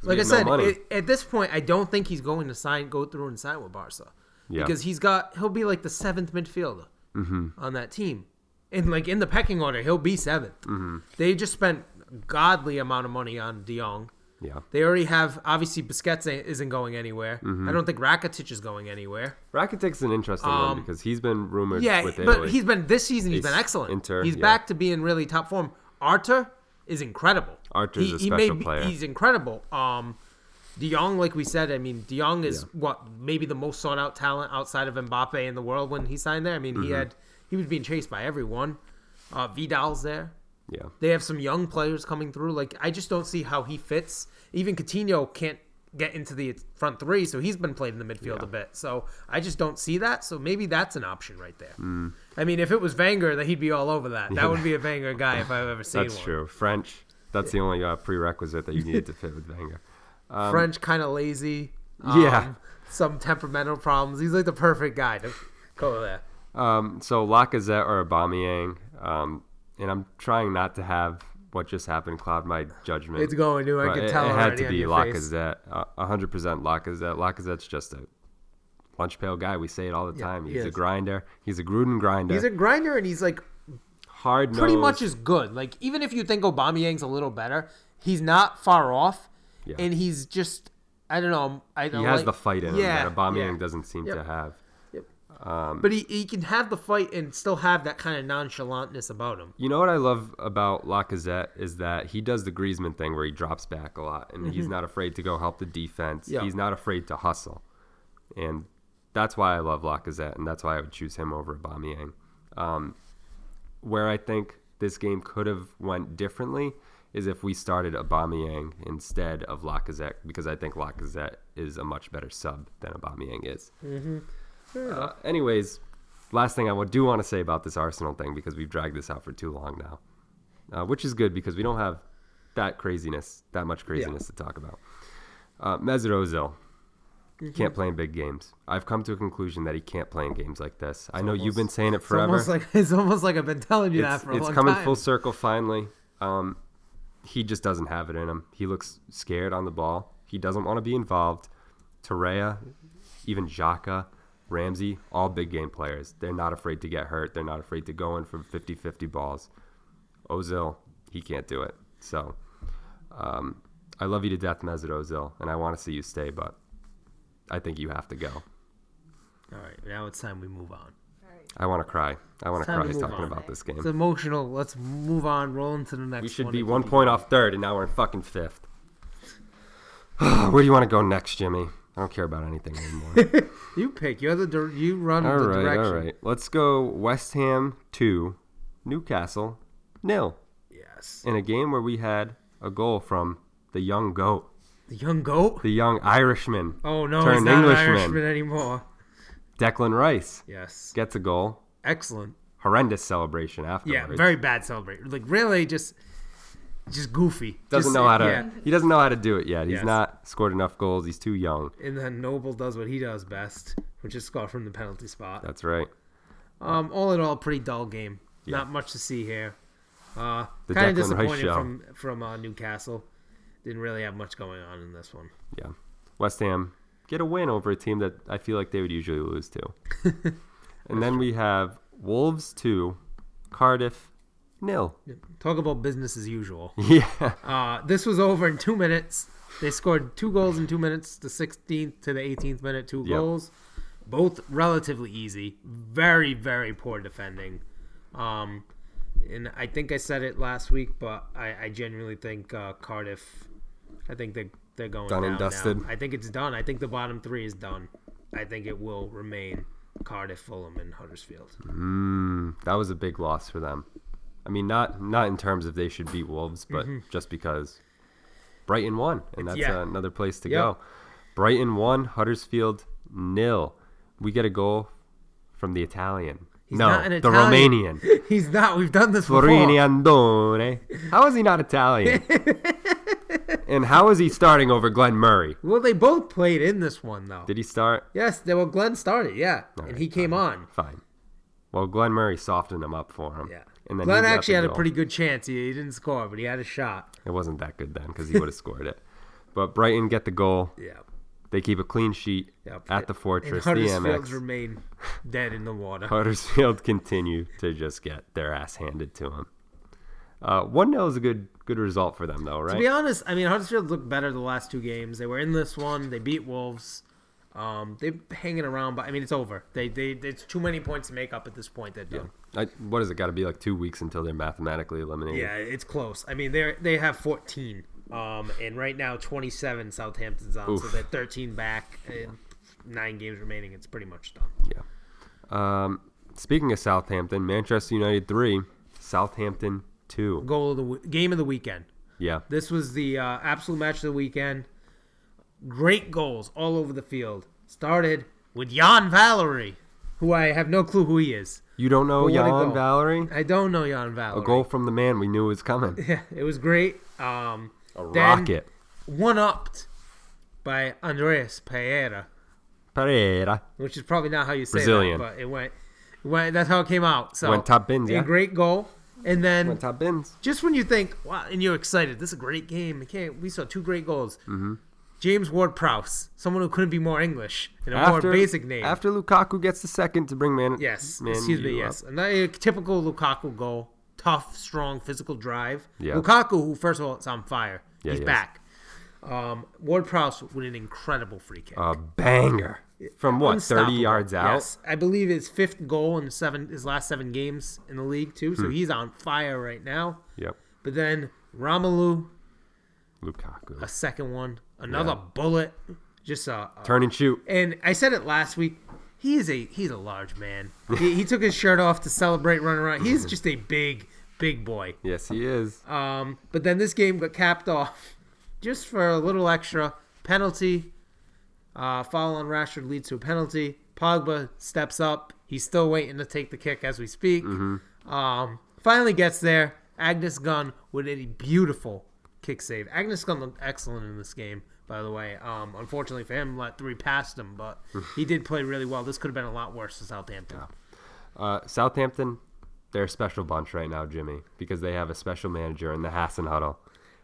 'Cause Like I have no said, it, at this point, I don't think he's going to sign, go through and sign with Barca. Yeah. Because he's got, he'll be like the seventh midfielder Mm-hmm. on that team, and like in the pecking order, he'll be 7th Mm-hmm. They just spent a godly amount of money on De Jong. Yeah. They already have obviously Busquets isn't going anywhere. Mm-hmm. I don't think Rakitic is going anywhere. Rakitic's an interesting one Um, because he's been rumored Yeah, but he's been this season. He's been excellent. Inter, he's yeah. back to being really top form. Arthur is incredible. Arthur's he, a he special player. He's incredible. Um, De Jong, like we said, I mean, De Jong is Yeah. what maybe the most sought out talent outside of Mbappe in the world when he signed there. I mean, Mm-hmm. he had he was being chased by everyone. Uh, Vidal's there. yeah. They have some young players coming through. Like I just don't see how he fits. Even Coutinho can't get into the front three, so he's been played in the midfield a bit. So I just don't see that. So maybe that's an option right there. I mean, if it was Wenger, that he'd be all over that. That would be a Wenger guy if I've ever seen That's one. true. French. That's the only uh, prerequisite that you needed to fit with Wenger. French, kind of lazy. Yeah. um, some temperamental problems. He's like the perfect guy to go there. Um, so Lacazette or Aubameyang, um, and I'm trying not to have what just happened cloud my judgment. It's going to. I but can it, tell it had to be. Lacazette, uh, 100% Lacazette. Lacazette's just a lunch pail guy. We say it all the Yeah, time. he He's a grinder. He's a Gruden grinder. He's a grinder, and he's like hard pretty much is good. Like even if you think Aubameyang's a little better, he's not far off, Yeah. and he's just I don't know. I He don't has like- the fight in him yeah, that Aubameyang yeah. doesn't seem Yep. to have. But he, he can have the fight and still have that kind of nonchalantness about him. You know what I love about Lacazette is that he does the Griezmann thing where he drops back a lot and he's not afraid to go help the defense. Mm-hmm. Yeah. He's not afraid to hustle. And that's why I love Lacazette and that's why I would choose him over Aubameyang. Um, where I think this game could have went differently is if we started Aubameyang instead of Lacazette because I think Lacazette is a much better sub than Aubameyang is. Uh, anyways, last thing I do want to say about this Arsenal thing because we've dragged this out for too long now, uh, which is good because we don't have that craziness, that much craziness to talk about. Uh, Mesut Ozil Mm-hmm. can't play in big games. I've come to a conclusion that he can't play in games like this. I know you've been saying it It's forever. almost like it's almost like I've been telling you that for a long time. it's coming full circle finally. Um, he just doesn't have it in him. He looks scared on the ball. He doesn't want to be involved. Torreira, even Xhaka, Ramsey, all big game players. They're not afraid to get hurt. They're not afraid to go in for 50-50 balls. Ozil, he can't do it. So, um, I love you to death, Mesut Ozil, and I want to see you stay, but I think you have to go. All right, now it's time we move on. I want to cry. I want to cry talking on. about this game. It's emotional. Let's move on. Roll into the next. We should one be one point off third, and now we're in fucking fifth. Where do you want to go next, Jimmy? I don't care about anything anymore. You pick. You're the dir- you run all the right, direction. all right. Let's go West Ham 2, Newcastle nil. Yes. In a game where we had a goal from the young goat, The young goat. the young Irishman, Oh no, Turned he's not Englishman. an Irishman anymore. Declan Rice, Yes. gets a goal. Excellent. Horrendous celebration afterwards. Yeah, very bad celebration. Like really, just just goofy. doesn't Just- know how to. yeah. He doesn't know how to do it yet. He's Yes. not scored enough goals. He's too young. And then Noble does what he does best, which is score from the penalty spot. That's right. Um, all in all, pretty dull game. Yeah. Not much to see here. Uh, The kind of Rice disappointed show. from from uh, Newcastle. Didn't really have much going on in this one. Yeah. West Ham get a win over a team that I feel like they would usually lose to. and then we have Wolves 2, Cardiff nil. Talk about business as usual. Yeah. Uh, this was over in two minutes. They scored two goals in two minutes. The 16th to the 18th minute, two Yep. goals. Both relatively easy. Very, very poor defending. Um, and I think I said it last week, but I, I genuinely think uh, Cardiff. I think they they're going Done down and dusted. Now. I think it's done. I think the bottom three is done. I think it will remain Cardiff, Fulham, and Huddersfield. Mm, that was a big loss for them. I mean, not not in terms of they should beat Wolves, but just because Brighton won, and that's Mm-hmm. yeah. another place to Yep. go. Brighton won, Huddersfield nil. We get a goal from the Italian. He's no, the Italian. Romanian. He's not. We've done this before. Florini Andone. How is he not Italian? and how is he starting over Glenn Murray? Well, they both played in this one though. Did he start? Yes, they, well, Glenn started, yeah, All and right, he came fine. on. Fine. Well, Glenn Murray softened him up for him. Yeah, And then Glenn actually had a pretty good chance. He, he didn't score, but he had a shot. It wasn't that good then because he would have scored it. But Brighton get the goal. Yeah, They keep a clean sheet Yep. at the and fortress, the Huddersfield's remain dead in the water. Huddersfield continue to just get their ass handed to them. Uh, one 0 is a good good result for them, though, right? To be honest, I mean Huddersfield looked better the last two games. They were in this one. They beat Wolves. Um, they're hanging around, but I mean it's over. They they it's too many points to make up at this point. They're done. I, what has it got to be like two weeks until they're mathematically eliminated? Yeah, it's close. I mean they they have 14. Um, and right now 27 Southampton's on, so they're 13 back. And nine games remaining. It's pretty much done. Yeah. Um, speaking of Southampton, Manchester United three, Southampton two. Goal of the w- game of the weekend. Yeah, This was the uh, absolute match of the weekend. Great goals all over the field. Started with Yan Valery, who I have no clue who he is. you don't know Yan goal. Valery? I don't know Yan Valery. A goal from the man we knew was coming. Yeah, it was great. Um, A rocket. One upped by Andreas Pereira, Pereira. which is probably not how you say Brazilian. that, but it went, it went. That's how it came out. So Went top bins, Yeah. a great goal. And then Went top bins. just when you think, wow, and you're excited, this is a great game. We can't. We saw two great goals. Mm-hmm. James Ward-Prowse, someone who couldn't be more English and a more basic name. After Lukaku gets the second to bring Man. yes, Man excuse me. U Yes, up. another typical Lukaku goal. Tough, strong, physical drive. Yeah. Lukaku, who first of all is on fire. Yeah, He's he back. Um, Ward-Prowse with an incredible free kick. A banger. From what, 30 yards out? Yes, I believe his fifth goal in seven his last seven games in the league too. Hmm. So he's on fire right now. Yep. But then Romelu, Lukaku. a second one, another Yeah. bullet, just a, a- Turn and shoot. And I said it last week. He is a he's a large man. He, he took his shirt off to celebrate running around. He's just a big big boy. Yes, he is. Um, but then this game got capped off just for a little extra penalty. Uh, foul on Rashford leads to a penalty. Pogba steps up. He's still waiting to take the kick as we speak. Um, finally gets there. Angus Gunn with a beautiful kick save. Angus Gunn looked excellent in this game, by the way. Um, unfortunately for him, let three past him, but he did play really well. This could have been a lot worse for Southampton. Uh, Southampton, they're a special bunch right now, Jimmy, because they have a special manager in the Hasenhüttl.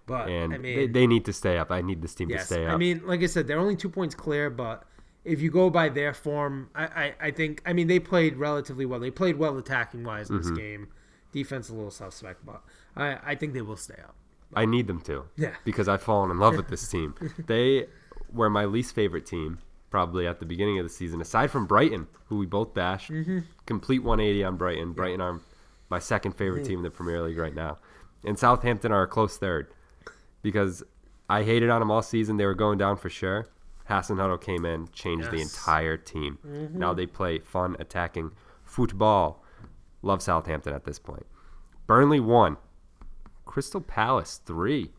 But And I mean, they, they need to stay up. I need this team to stay up. I mean, like I said, they're only two points clear, but if you go by their form, I, I, I think, I mean, they played relatively well. They played well attacking wise in Mm-hmm. this game. Defense a little suspect, but I, I think they will stay up. I need them to. Yeah. Because I've fallen in love with this team. they were my least favorite team probably at the beginning of the season, aside from Brighton, who we both bashed. Mm-hmm. Complete 180 on Brighton. Brighton are my second favorite Mm-hmm. team in the Premier League right now. And Southampton are a close third because I hated on them all season. They were going down for sure. Hasenhüttl came in, changed the entire team. Mm-hmm. Now they play fun, attacking football. Love Southampton at this point. Burnley won. Crystal Palace three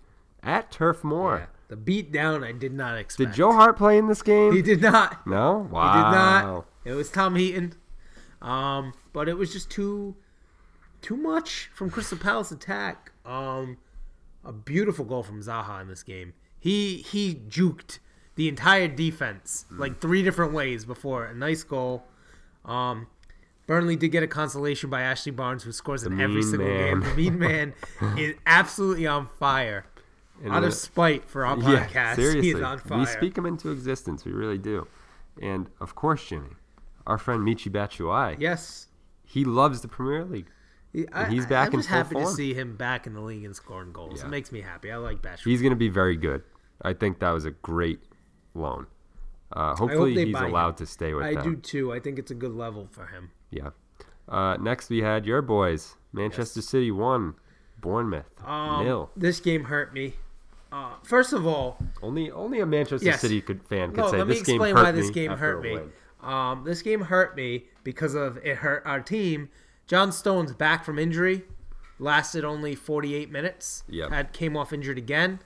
at Turf Moor. Yeah. The beat down, I did not expect. Did Joe Hart play in this game? He did not. No. Wow. He did not. It was Tom Heaton. Um, but it was just too too much from Crystal Palace attack. Um, a beautiful goal from Zaha in this game. He he juked the entire defense like three different ways before a nice goal. Um, Burnley did get a consolation by Ashley Barnes, who scores in every single man. game. The mean man is absolutely on fire. And Out of spite for our yeah, podcast, seriously. he is on fire. We speak him into existence. We really do. And of course, Jimmy, our friend Michi Batshuayi, yes, he loves the Premier League. I, he's back I'm in full happy to see him back in the league and scoring goals. Yeah. It makes me happy. I like Bash. He's going to be very good. I think that was a great loan. Uh, hopefully, they he's buy him. allowed to stay with I them. do too. I think it's a good level for him. Yeah. Uh, next, we had your boys. Manchester City won. Bournemouth Um, nil. This game hurt me. Uh, first of all, Only only a Manchester Yes. City could, fan could no, say let me this game explain hurt why this me game hurt me. Um, this game hurt me because of it hurt our team. John Stones back from injury, lasted only 48 minutes. Yep. Had came off injured again.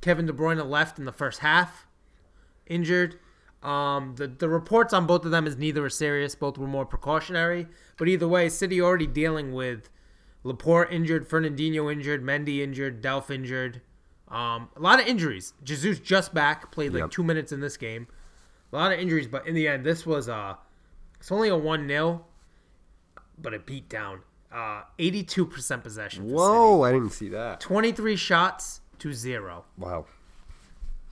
Kevin De Bruyne left in the first half, injured. Um, the the reports on both of them is neither are serious. Both were more precautionary. But either way, City already dealing with Laporte injured, Fernandinho injured, Mendy injured, Delph injured. Um, a lot of injuries. Jesus just back, played like Yep. two minutes in this game. A lot of injuries, but in the end, this was uh it's only a one 0 but a beat down. Uh, eighty-two percent possession. for City. Whoa, I didn't see that. twenty-three shots to zero. Wow.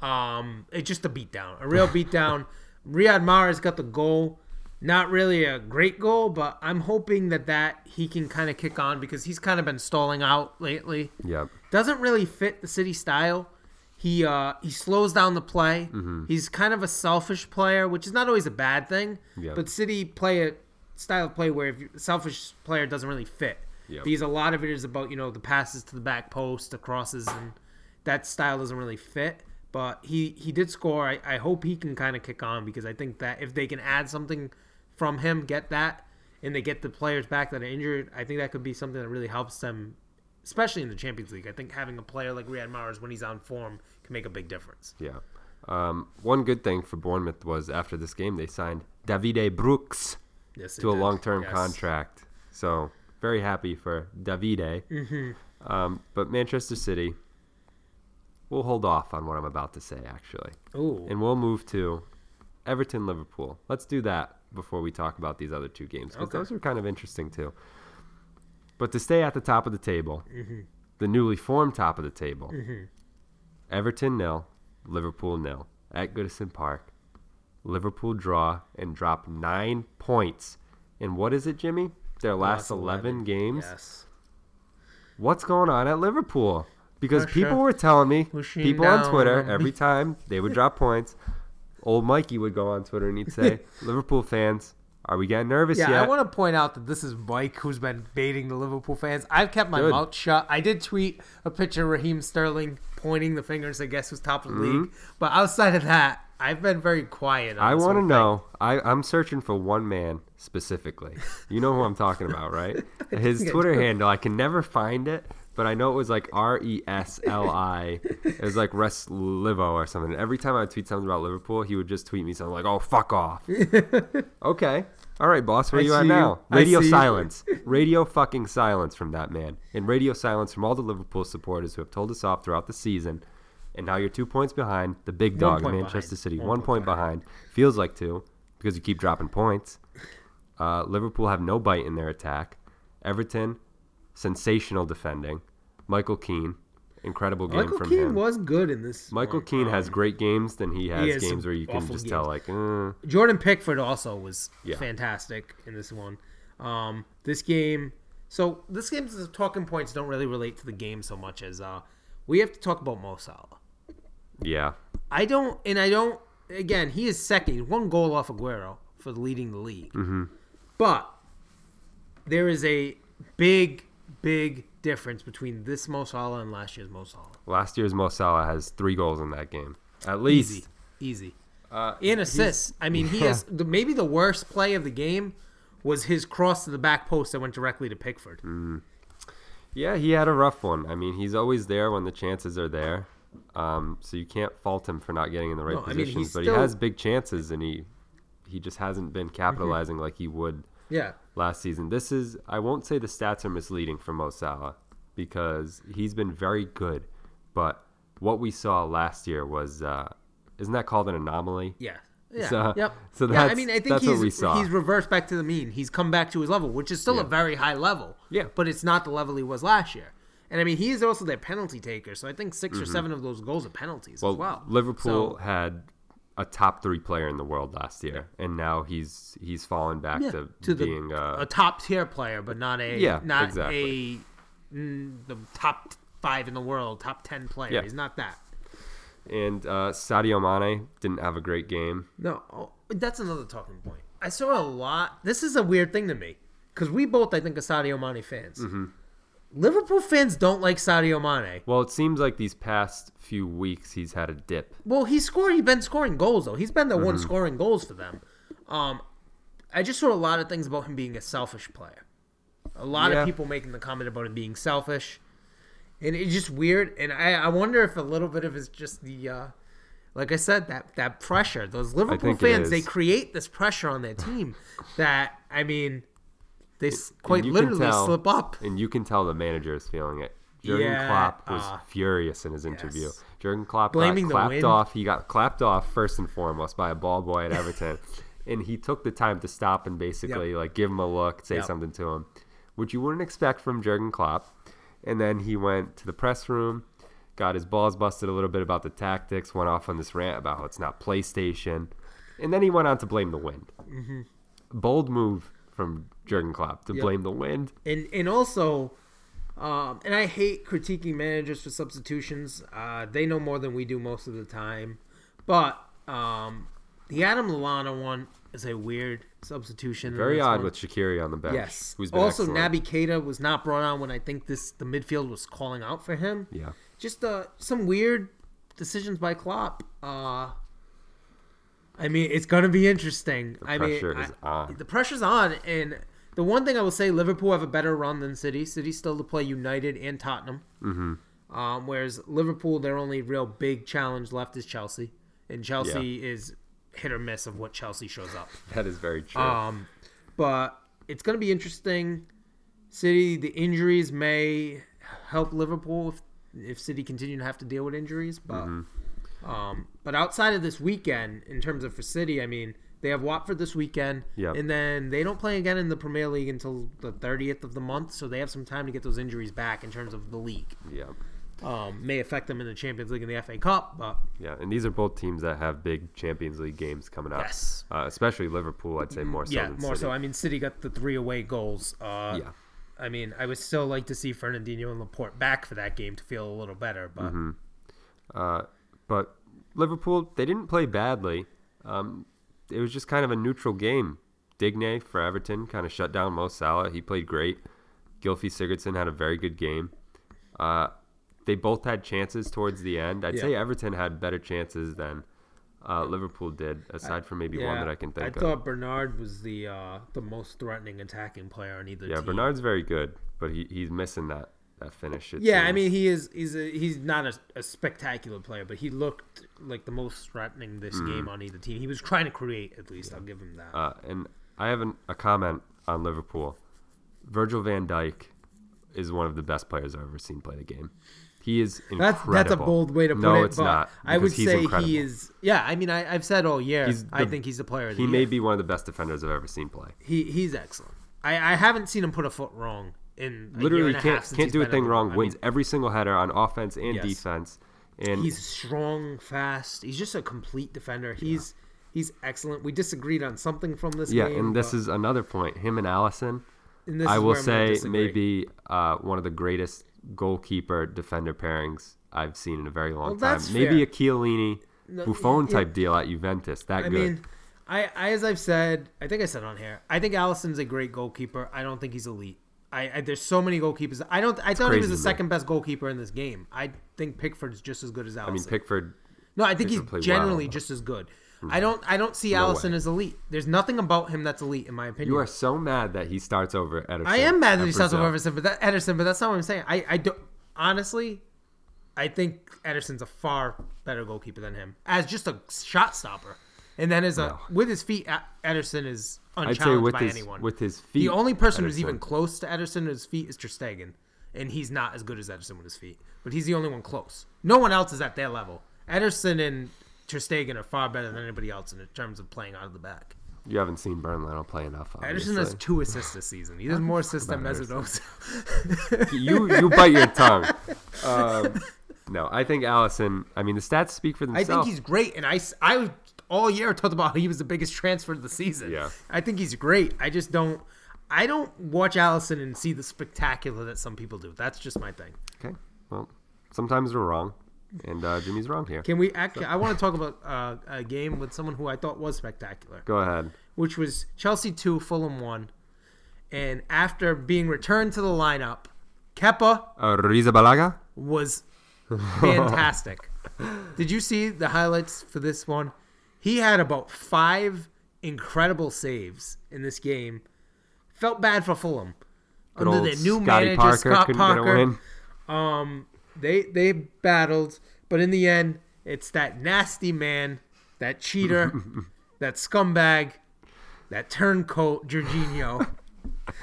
Um, it's just a beatdown, a real beatdown. Riyad Mahrez got the goal. Not really a great goal, but I'm hoping that that he can kind of kick on because he's kind of been stalling out lately. Yep. Doesn't really fit the city style. He uh he slows down the play. Mm-hmm. He's kind of a selfish player, which is not always a bad thing. Yep. But City play a style of play where if you, a selfish player doesn't really fit. Yep. Because a lot of it is about you know the passes to the back post, the crosses, and that style doesn't really fit. But he he did score. I, I hope he can kind of kick on because I think that if they can add something from him, get that, and they get the players back that are injured, I think that could be something that really helps them, especially in the Champions League. I think having a player like Riyad Mahrez when he's on form can make a big difference. Yeah. Um, one good thing for Bournemouth was after this game they signed Davide Brooks Yes, to a long-term contract. So very happy for Davide. Mm-hmm. Um, but Manchester City, we'll hold off on what I'm about to say actually, Ooh, and we'll move to Everton Liverpool. Let's do that before we talk about these other two games because Okay. those are kind of interesting too. But to stay at the top of the table, Mm-hmm. the newly formed top of the table, Everton nil, Liverpool nil at Goodison Park. Liverpool draw and drop nine points. And what is it, Jimmy? Their last, 11, games? Yes. What's going on at Liverpool? Because Not people were telling me, people on down Twitter, on me. every time they would drop points, old Mikey would go on Twitter and he'd say, Liverpool fans, are we getting nervous Yeah, yet? I want to point out that this is Mike who's been baiting the Liverpool fans. I've kept my Good. mouth shut. I did tweet a picture of Raheem Sterling pointing the fingers say, guess who's top of the league. But outside of that, I've been very quiet. On Mm-hmm. I want to know. I, I'm searching for one man specifically. You know who I'm talking about, right? His Twitter handle. I can never find it, but I know it was like R E S L I. It was like Reslivo or something. Every time I would tweet something about Liverpool, he would just tweet me something like, "Oh, fuck off." okay. All right, boss. Where I you at you. now? Radio silence. Radio fucking silence from that man, and radio silence from all the Liverpool supporters who have told us off throughout the season. And now you're two points behind the big dog, Manchester behind. City. One One, point point behind. Feels like two because you keep dropping points. Uh, Liverpool have no bite in their attack. Everton, sensational defending. Michael Keane, incredible game from Michael from Keane him. was good in this. Michael. Keane Um, has great games. Then he has has games where you can just tell, like, uh, Jordan Pickford also was Yeah. fantastic in this one. Um, this game, so this game's talking points don't really relate to the game so much as uh, we have to talk about Mo Salah. yeah, I don't, and I don't. Again, he is second. He's one goal off Aguero for leading the league. Mm-hmm. But there is a big, big difference between this Mo Salah and last year's Mo Salah. last year's Mo Salah has three goals in that game, at least. Easy, easy. Uh, and assists. I mean, he Yeah. is the, maybe the worst play of the game was his cross to the back post that went directly to Pickford. Mm. Yeah, he had a rough one. I mean, he's always there when the chances are there. Um, so you can't fault him for not getting in the right No, I mean, positions. but still- he has big chances, and he he just hasn't been capitalizing Mm-hmm. like he would Yeah, last season. This is I won't say the stats are misleading for Mo Salah because he's been very good, but what we saw last year was uh, isn't that called an anomaly? yeah, yeah. So- yep. so that's, yeah, I mean, I think that's he's what we saw. he's reversed back to the mean. He's come back to his level, which is still Yeah. a very high level. Yeah. but it's not the level he was last year. And I mean, he is also their penalty taker. So I think 6 or seven of those goals are penalties Mm-hmm. Well, as well. Liverpool So- had a top three player in the world last year, and now he's he's fallen back Yeah, to, to the being uh, a top tier player, but not a Yeah, not exactly. a mm, the top five in the world, top ten player. Yeah. He's not that. and uh, Sadio Mane didn't have a great game. No, oh, that's another talking point. I saw a lot. This is a weird thing to me because we both, I think, are Sadio Mane fans. Mm-hmm. Liverpool fans don't like Sadio Mane. Well, it seems like these past few weeks he's had a dip. Well, he's scored. He's been scoring goals though. He's been the Mm-hmm. one scoring goals for them. Um, I just saw a lot of things about him being a selfish player. A lot Yeah. of people making the comment about him being selfish, and it's just weird. And I, I wonder if a little bit of it's just the, uh, like I said, that that pressure. Those Liverpool fans, they create this pressure on their team that I mean, they s- quite literally tell- slip up. And you can tell the manager is feeling it. Jurgen Yeah, Klopp was uh, furious in his interview. yes. Jurgen Klopp Blaming got clapped off. He got clapped off first and foremost by a ball boy at Everton, and he took the time to stop and basically like give him a look, say Yep. something to him, which you wouldn't expect from Jurgen Klopp. And then he went to the press room, got his balls busted a little bit about the tactics, went off on this rant about how it's not PlayStation, and then he went on to blame the wind. bold move from Jurgen Klopp to Yep. blame the wind. and and also um, and I hate critiquing managers for substitutions. Uh, they know more than we do most of the time. But um, the Adam Lallana one is a weird substitution. Very odd one. with Shaqiri on the bench. yes. Who's Also, excellent. Naby Keita was not brought on when I think this the midfield was calling out for him. Yeah. Just uh, some weird decisions by Klopp. Uh, I mean, it's gonna be interesting. I mean, pressure is I- on. The pressure's on, and the one thing I will say, Liverpool have a better run than City. City still to play United and Tottenham. Mm-hmm. Um, whereas Liverpool, their only real big challenge left is Chelsea, and Chelsea is hit or miss of what Chelsea shows up. That is very true. Um, but it's going to be interesting. City, the injuries may help Liverpool if, if City continue to have to deal with injuries. But Mm-hmm. Um, but outside of this weekend, in terms of for City, I mean they have Watford this weekend, Yep. and then they don't play again in the Premier League until the 30th of the month, so they have some time to get those injuries back in terms of the league. yeah. Um, may affect them in the Champions League and the FA Cup, but Yeah, and these are both teams that have big Champions League games coming up. Yes. Uh, especially Liverpool, I'd say more so yeah, more City. so. I mean, City got the three away goals. Uh, Yeah. I mean, I would still like to see Fernandinho and Laporte back for that game to feel a little better, but Mm-hmm. Uh, but Liverpool, they didn't play badly. Um, it was just kind of a neutral game. Digne for Everton kind of shut down Mo Salah. He played great. Gylfi Sigurdsson had a very good game. Uh, they both had chances towards the end. I'd Yeah. say Everton had better chances than uh, Liverpool did, aside from maybe one that I can think I of. I thought Bernard was the uh, the most threatening attacking player on either team. yeah, team. Bernard's very good, but he, he's missing that, that finish. it Yeah, I mean he is he's a, he's not a, a spectacular player, but he looked like the most threatening this game on either team. He was trying to create at least. I'll give him that. Uh, and I have an, a comment on Liverpool. Virgil van Dijk is one of the best players I've ever seen play the game. He is that's incredible. that's a bold way to put no, it. it's but not. I would say incredible. he is. Yeah, I mean I, I've said all year. He's I think he's the player of the He year. may be one of the best defenders I've ever seen play. He he's excellent. I, I haven't seen him put a foot wrong in Literally and a half can't can't do a thing wrong. Wins mean, every single header on offense and Yes. defense. And he's strong, fast. He's just a complete defender. He's he's excellent. We disagreed on something from this yeah, game. and this is another point. Him and Alisson, and this I will where I'm gonna say maybe uh, one of the greatest goalkeeper defender pairings I've seen in a very long Well, time. Maybe fair. a Chiellini No, Buffon yeah. type deal at Juventus. That I good. mean, I, I as I've said, I think I said on here. I think Alisson's a great goalkeeper. I don't think he's elite. I, I there's so many goalkeepers. I don't. I thought he was the second best goalkeeper in this game. I think Pickford's just as good as Alisson. I mean, Pickford. no, I think he's Pickford generally well. just as good. I mm. don't. I don't see Alisson way. as elite. There's nothing about him that's elite, in my opinion. You are so mad that he starts over Ederson. I am mad that at he starts Brazil. Ederson, but that Ederson, but that's not what I'm saying. I, I don't honestly. I think Ederson's a far better goalkeeper than him as just a shot stopper, and then as a No. with his feet, Ederson is unchallenged by his anyone. with his feet. the only person who's even close to Ederson with his feet is Ter Stegen, and he's not as good as Ederson with his feet, but he's the only one close. No one else is at that level. Ederson and Ter Stegen are far better than anybody else in terms of playing out of the back. You haven't seen Burnley play enough. Obviously. Ederson has two assists this season. He has more assists than Mesut you you bite your tongue. Um, no, I think Alisson. I mean, the stats speak for themselves. I think he's great, and I, I all year talked about how he was the biggest transfer of the season. Yeah. I think he's great. I just don't, I don't watch Alisson and see the spectacular that some people do. That's just my thing. okay. Well, sometimes we're wrong, and uh, Jimmy's wrong here. Can we? Actually, I want to talk about uh, a game with someone who I thought was spectacular, Go ahead. which was Chelsea two, Fulham one, and after being returned to the lineup, Kepa Uh, Rizabalaga. was fantastic. Did you see the highlights for this one? He had about five incredible saves in this game. Felt bad for Fulham. Good Under their new Scotty manager, Parker Scott couldn't get a Parker. Um, they they battled, but in the end, it's that nasty man, that cheater, that scumbag, that turncoat, Jorginho.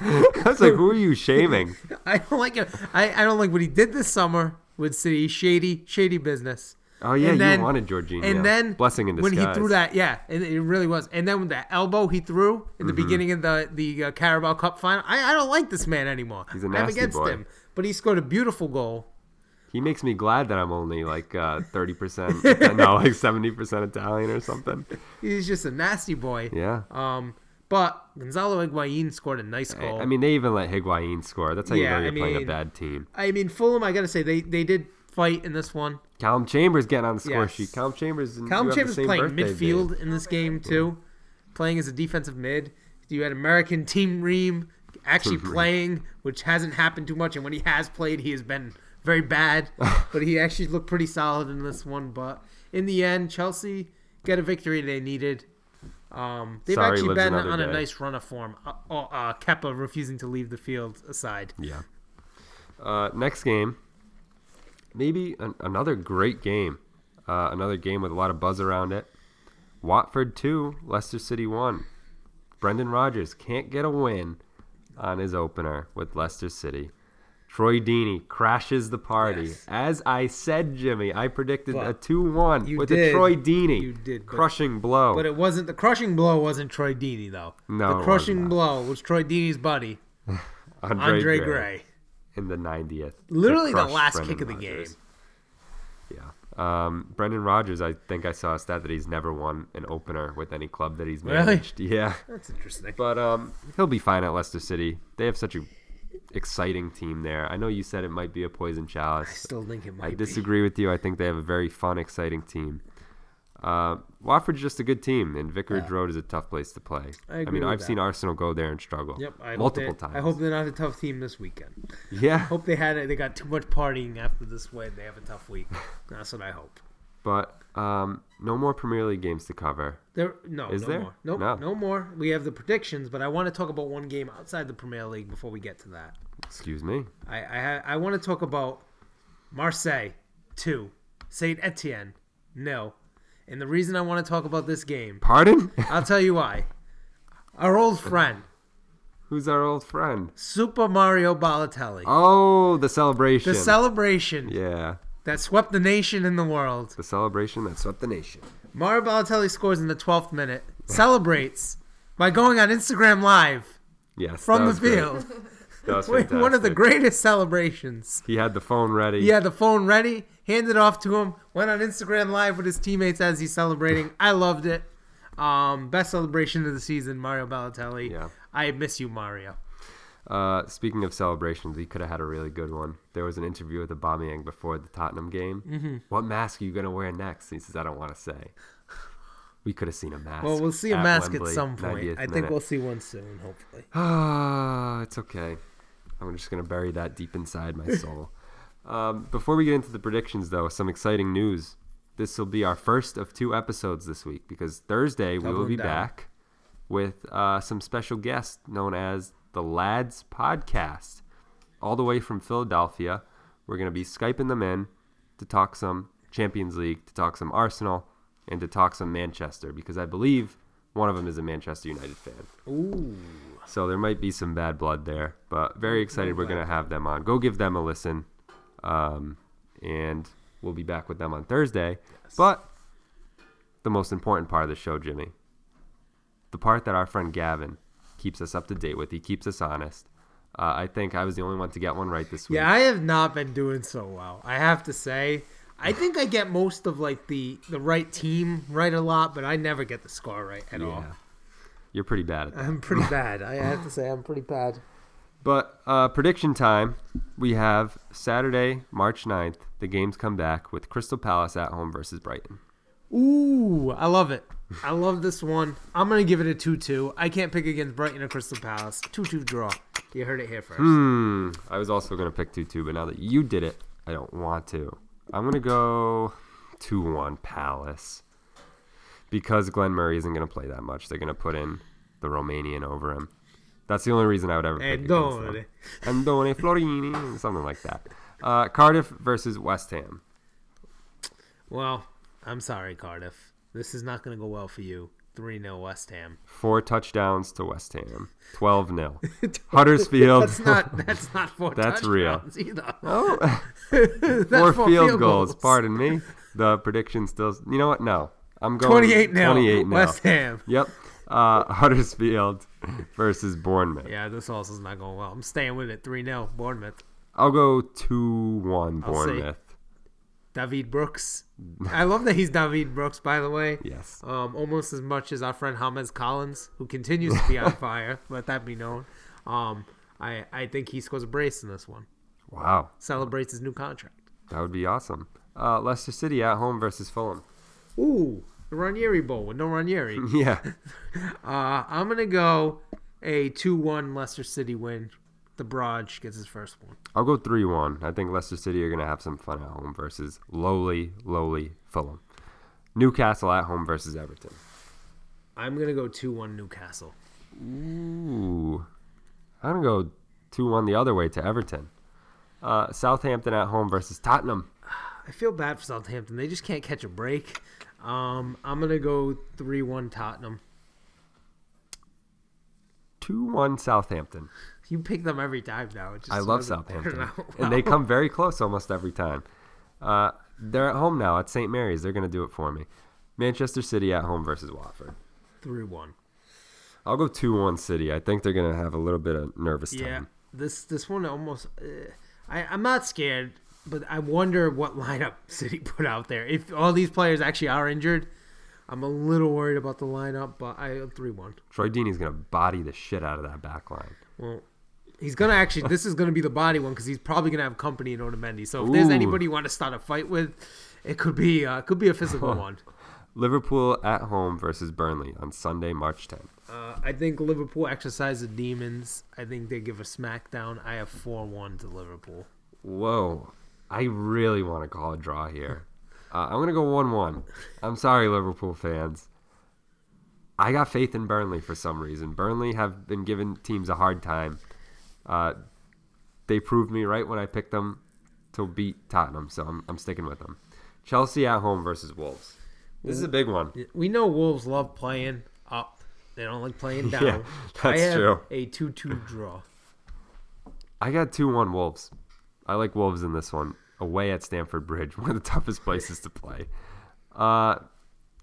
I was like, who are you shaming? I don't like it. I, I don't like what he did this summer with City. Shady, shady business. Oh yeah, And then- you wanted Jorginho. And then blessing in disguise. when he threw that, yeah, and it really was. And then with that elbow he threw in the Mm-hmm. beginning of the the uh, Carabao Cup final, I, I don't like this man anymore. He's a I'm nasty against boy. him, but he scored a beautiful goal. he makes me glad that I'm only like uh, thirty percent, no, like seventy percent Italian or something. He's just a nasty boy. Yeah, Um, But Gonzalo Higuain scored a nice goal. I mean, they even let Higuain score. That's how you know you're I playing a bad team. I mean, Fulham. I gotta say they they did fight in this one. Calum Chambers getting on the score Yes. sheet. Calum Chambers. and Calum you the Chambers playing midfield date. in this game too, playing as a defensive mid. You had American Tim Ream actually playing, which hasn't happened too much. And when he has played, he has been very bad. but he actually looked pretty solid in this one. But in the end, Chelsea get a victory they needed. Um, they've Sorry actually been on a nice run of form. Uh, uh, uh, Kepa refusing to leave the field aside. Yeah. Uh, next game, maybe an, another great game. Uh, another game with a lot of buzz around it. Watford 2, Leicester City 1. Brendan Rodgers can't get a win on his opener with Leicester City. Troy Deeney crashes the party. Yes. As I said, Jimmy, I predicted a 2 1 you with a. Troy Deeney You did, but- crushing blow. But it wasn't the crushing blow. Wasn't Troy Deeney though? No, the crushing blow was Troy Deeney's buddy Andre, Andre Gray, Gray. In the 90th. Literally the last Brendan kick of the Rodgers. game. Yeah. Um, Brendan Rodgers, I think I saw a stat that he's never won an opener with any club that he's managed. Really? Yeah. That's interesting. But um, he'll be fine at Leicester City. They have such a exciting team there. I know you said it might be a poison chalice. I still think it might I be. disagree with you. I think they have a very fun, exciting team. Uh, Watford's just a good team, and Vicarage Yeah. Road is a tough place to play. I agree mean, I've seen. Arsenal go there and struggle Yep. I multiple times. I hope they're not a tough team this weekend. Yeah, I Hope they had they got too much partying after this win. They have a tough week. That's what I hope. but um, no more Premier League games to cover. There, no, Is no there? more. Nope, No. no. more. We have the predictions, but I want to talk about one game outside the Premier League before we get to that. Excuse me. I I, I want to talk about Marseille two, Saint Etienne nil, and the reason I want to talk about this game, Pardon? I'll tell you why. Our old friend Who's our old friend? Super Mario Balotelli, Oh, the celebration. the celebration Yeah, that swept the nation and the world. the celebration that swept the nation. Mario Balotelli scores in the 12th minute, celebrates by going on Instagram Live Yes, from the field. That was fantastic. One of the greatest celebrations. He had the phone ready. He had the phone ready, handed off to him, went on Instagram Live with his teammates as he's celebrating. I loved it. Um, best celebration of the season, Mario Balotelli. Yeah. I miss you, Mario. Uh, speaking of celebrations, he could have had a really good one. There was an interview with Aubameyang before the Tottenham game. Mm-hmm. What mask are you gonna wear next? He says, "I don't want to say." We could have seen a mask. Well, we'll see a mask Wembley, at some point. I think minute. we'll see one soon, hopefully. Ah, it's okay. I'm just gonna bury that deep inside my soul. Um, before we get into the predictions, though, some exciting news. This will be our first of two episodes this week because Thursday we will be down. back with uh, some special guests known as the Lads Podcast, all the way from Philadelphia. We're gonna be skyping them in to talk some Champions League, to talk some Arsenal, and to talk some Manchester because I believe one of them is a Manchester United fan. Ooh. So there might be some bad blood there, but very excited we're going to have them on. Go give them a listen. Um, and we'll be back with them on Thursday. But the most important part of the show, Jimmy, the part that our friend Gavin keeps us up to date with, he keeps us honest. Uh, I think I was the only one to get one right this week. Yeah, I have not been doing so well. I have to say. I think I get most of like the the right team right a lot, but I never get the score right at all. You're pretty bad at that. I'm pretty bad. I have to say I'm pretty bad. But uh, prediction time, we have Saturday, March 9th. The games come back with Crystal Palace at home versus Brighton. Ooh, I love it. I love this one. I'm gonna give it a two-two. I can't pick against Brighton or Crystal Palace. Two-two draw. You heard it here first. Hmm. I was also going to pick 2 2, but now that you did it, I don't want to. I'm going to go 2 1 Palace. Because Glenn Murray isn't going to play that much. They're going to put in the Romanian over him. That's the only reason I would ever pick eh, against Andone. them. Eh? Andone eh, Florini, something like that. Uh, Cardiff versus West Ham. Well, I'm sorry, Cardiff. This is not gonna go well for you. 3-0 West Ham. Four touchdowns to West Ham. 12 0. Huddersfield. That's not that's not four That's real. touchdowns either. Oh, That's four field, goals. Pardon me. The prediction still. You know what? No. I'm going 28 0 28 West Ham. Yep. Uh, Huddersfield versus Bournemouth. Yeah, this also is not going well. I'm staying with it. 3 0 Bournemouth. I'll go 2 1 Bournemouth. David Brooks. I love that he's David Brooks, by the way. Yes. Um, almost as much as our friend James Collins, who continues to be on fire. Let that be known. Um, I I think he scores a brace in this one. Wow. Celebrates his new contract. That would be awesome. Uh, Leicester City at home versus Fulham. Ooh, the Ranieri Bowl with no Ranieri. Yeah. Uh, I'm gonna go a two-one Leicester City win. The Broad gets his first one. I'll go 3 1. I think Leicester City are going to have some fun at home versus lowly, lowly Fulham. Newcastle at home versus Everton. I'm gonna go two-one Newcastle. Ooh. I'm going to go 2 1 the other way to Everton. Uh, Southampton at home versus Tottenham. I feel bad for Southampton. They just can't catch a break. Um, I'm gonna go three-one Tottenham. 2 1 Southampton. You pick them every time now. Just I love Southampton. out And they come very close almost every time. Uh, they're at home now at St. Mary's. They're going to do it for me. Manchester City at home versus Watford. three-one. I'll go 2 1 City. I think they're going to have a little bit of nervous time. Yeah, this this one almost. Uh, I I'm not scared, but I wonder what lineup City put out there. If all these players actually are injured, I'm a little worried about the lineup. But I three one. Troy Deeney's going to body the shit out of that back line. Well, he's gonna actually. This is gonna be the body one because he's probably gonna have company in Otamendi. So if there's anybody you want to start a fight with, it could be uh, could be a physical one. Liverpool at home versus Burnley on Sunday, March 10th. Uh, I think Liverpool exercise the demons. I think they give a smackdown. I have four one to Liverpool. Whoa. I really want to call a draw here. Uh, I'm going to go 1 1. I'm sorry, Liverpool fans. I got faith in Burnley for some reason. Burnley have been giving teams a hard time. Uh, they proved me right when I picked them to beat Tottenham, so I'm, I'm sticking with them. Chelsea at home versus Wolves. This is a big one. We know Wolves love playing up. They don't like playing down. Yeah, that's I have true. A two-two draw. I got 2 1 Wolves. I like Wolves in this one. Away at Stamford Bridge, one of the toughest places to play. Uh,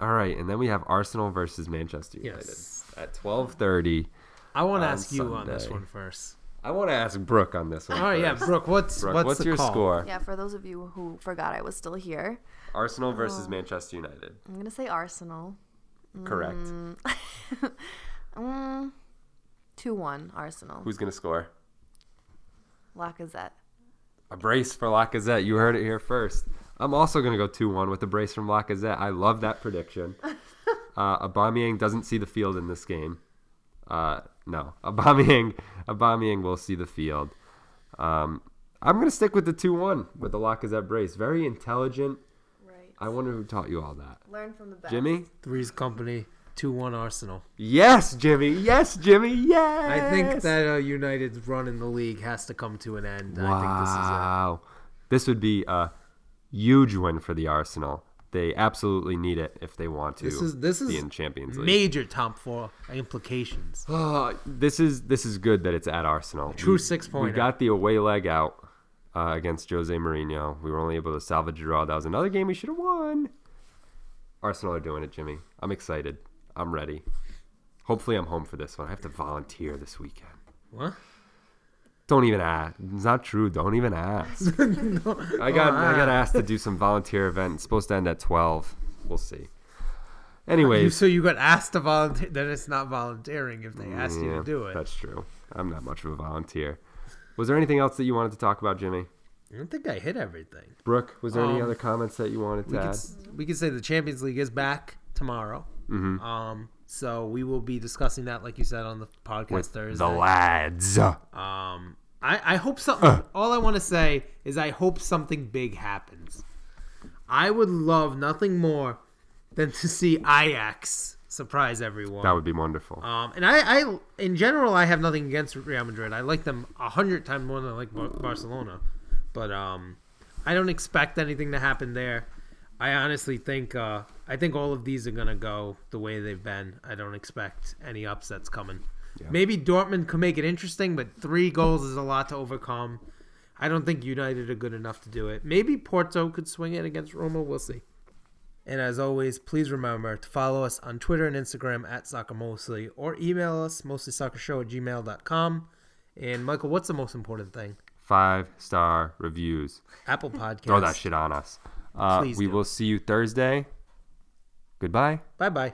all right, and then we have Arsenal versus Manchester United Yes. at 12:30. I want to On ask you on this one first. I want to ask Brooke on this one. All right, yeah. Brooke. What's Brooke, what's, what's, the your call? score? Yeah, for those of you who forgot I was still here, Arsenal versus Manchester United. I'm gonna say Arsenal. Correct. Mm, two one Arsenal. Who's gonna score? Lacazette. A brace for Lacazette. You heard it here first. I'm also gonna go 2-1 with a brace from Lacazette. I love that prediction. uh, Aubameyang doesn't see the field in this game. Uh, no, Aubameyang, Aubameyang will see the field. Um, I'm gonna stick with the 2-1 with the Lacazette brace. Very intelligent. Right. I wonder who taught you all that. Learn from the best. Jimmy? Three's company. Two-one Arsenal. Yes, Jimmy. Yes, Jimmy. Yes. I think that uh, United's run in the league has to come to an end. I think this is it. Wow. This would be a huge win for the Arsenal. They absolutely need it if they want to This is this be is in Champions League. major top four implications. This is this is good that it's at Arsenal. True We- six-pointer. We got the away leg out uh, against Jose Mourinho. We were only able to salvage a draw. That was another game we should have won. Arsenal are doing it, Jimmy. I'm excited. I'm ready. Hopefully, I'm home for this one. I have to volunteer this weekend. What? Don't even ask. It's not true. Don't even ask. I got I got asked to do some volunteer event. It's supposed to end at twelve. We'll see. You, so you got asked to volunteer. Then it's not volunteering if they asked you to do it. That's true. I'm not much of a volunteer. Was there anything else that you wanted to talk about, Jimmy? I don't think I hit everything. Brooke, was there any Um, other comments that you wanted We to could, add? we could say the Champions League is back tomorrow. Mm-hmm. Um, so we will be discussing that, like you said, on the podcast With Thursday. the lads. Um, I, I hope something. all I want to say is I hope something big happens. I would love nothing more than to see Ajax surprise everyone. That would be wonderful. Um, and I, I, in general, I have nothing against Real Madrid. I like them a hundred times more than I like Bar- Barcelona. But um, I don't expect anything to happen there. I honestly think, uh, I think all of these are gonna go the way they've been. I don't expect any upsets coming. Yeah. Maybe Dortmund could make it interesting, but three goals is a lot to overcome. I don't think United are good enough to do it. Maybe Porto could swing it against Roma. We'll see. And as always, please remember to follow us on Twitter and Instagram at Soccer Mostly or email us mostlysoccershow at gmail.com. And Michael, what's the most important thing? Five star reviews. Apple Podcasts. Throw that shit on us. Uh, Please we do. will see you Thursday. Goodbye. Bye bye.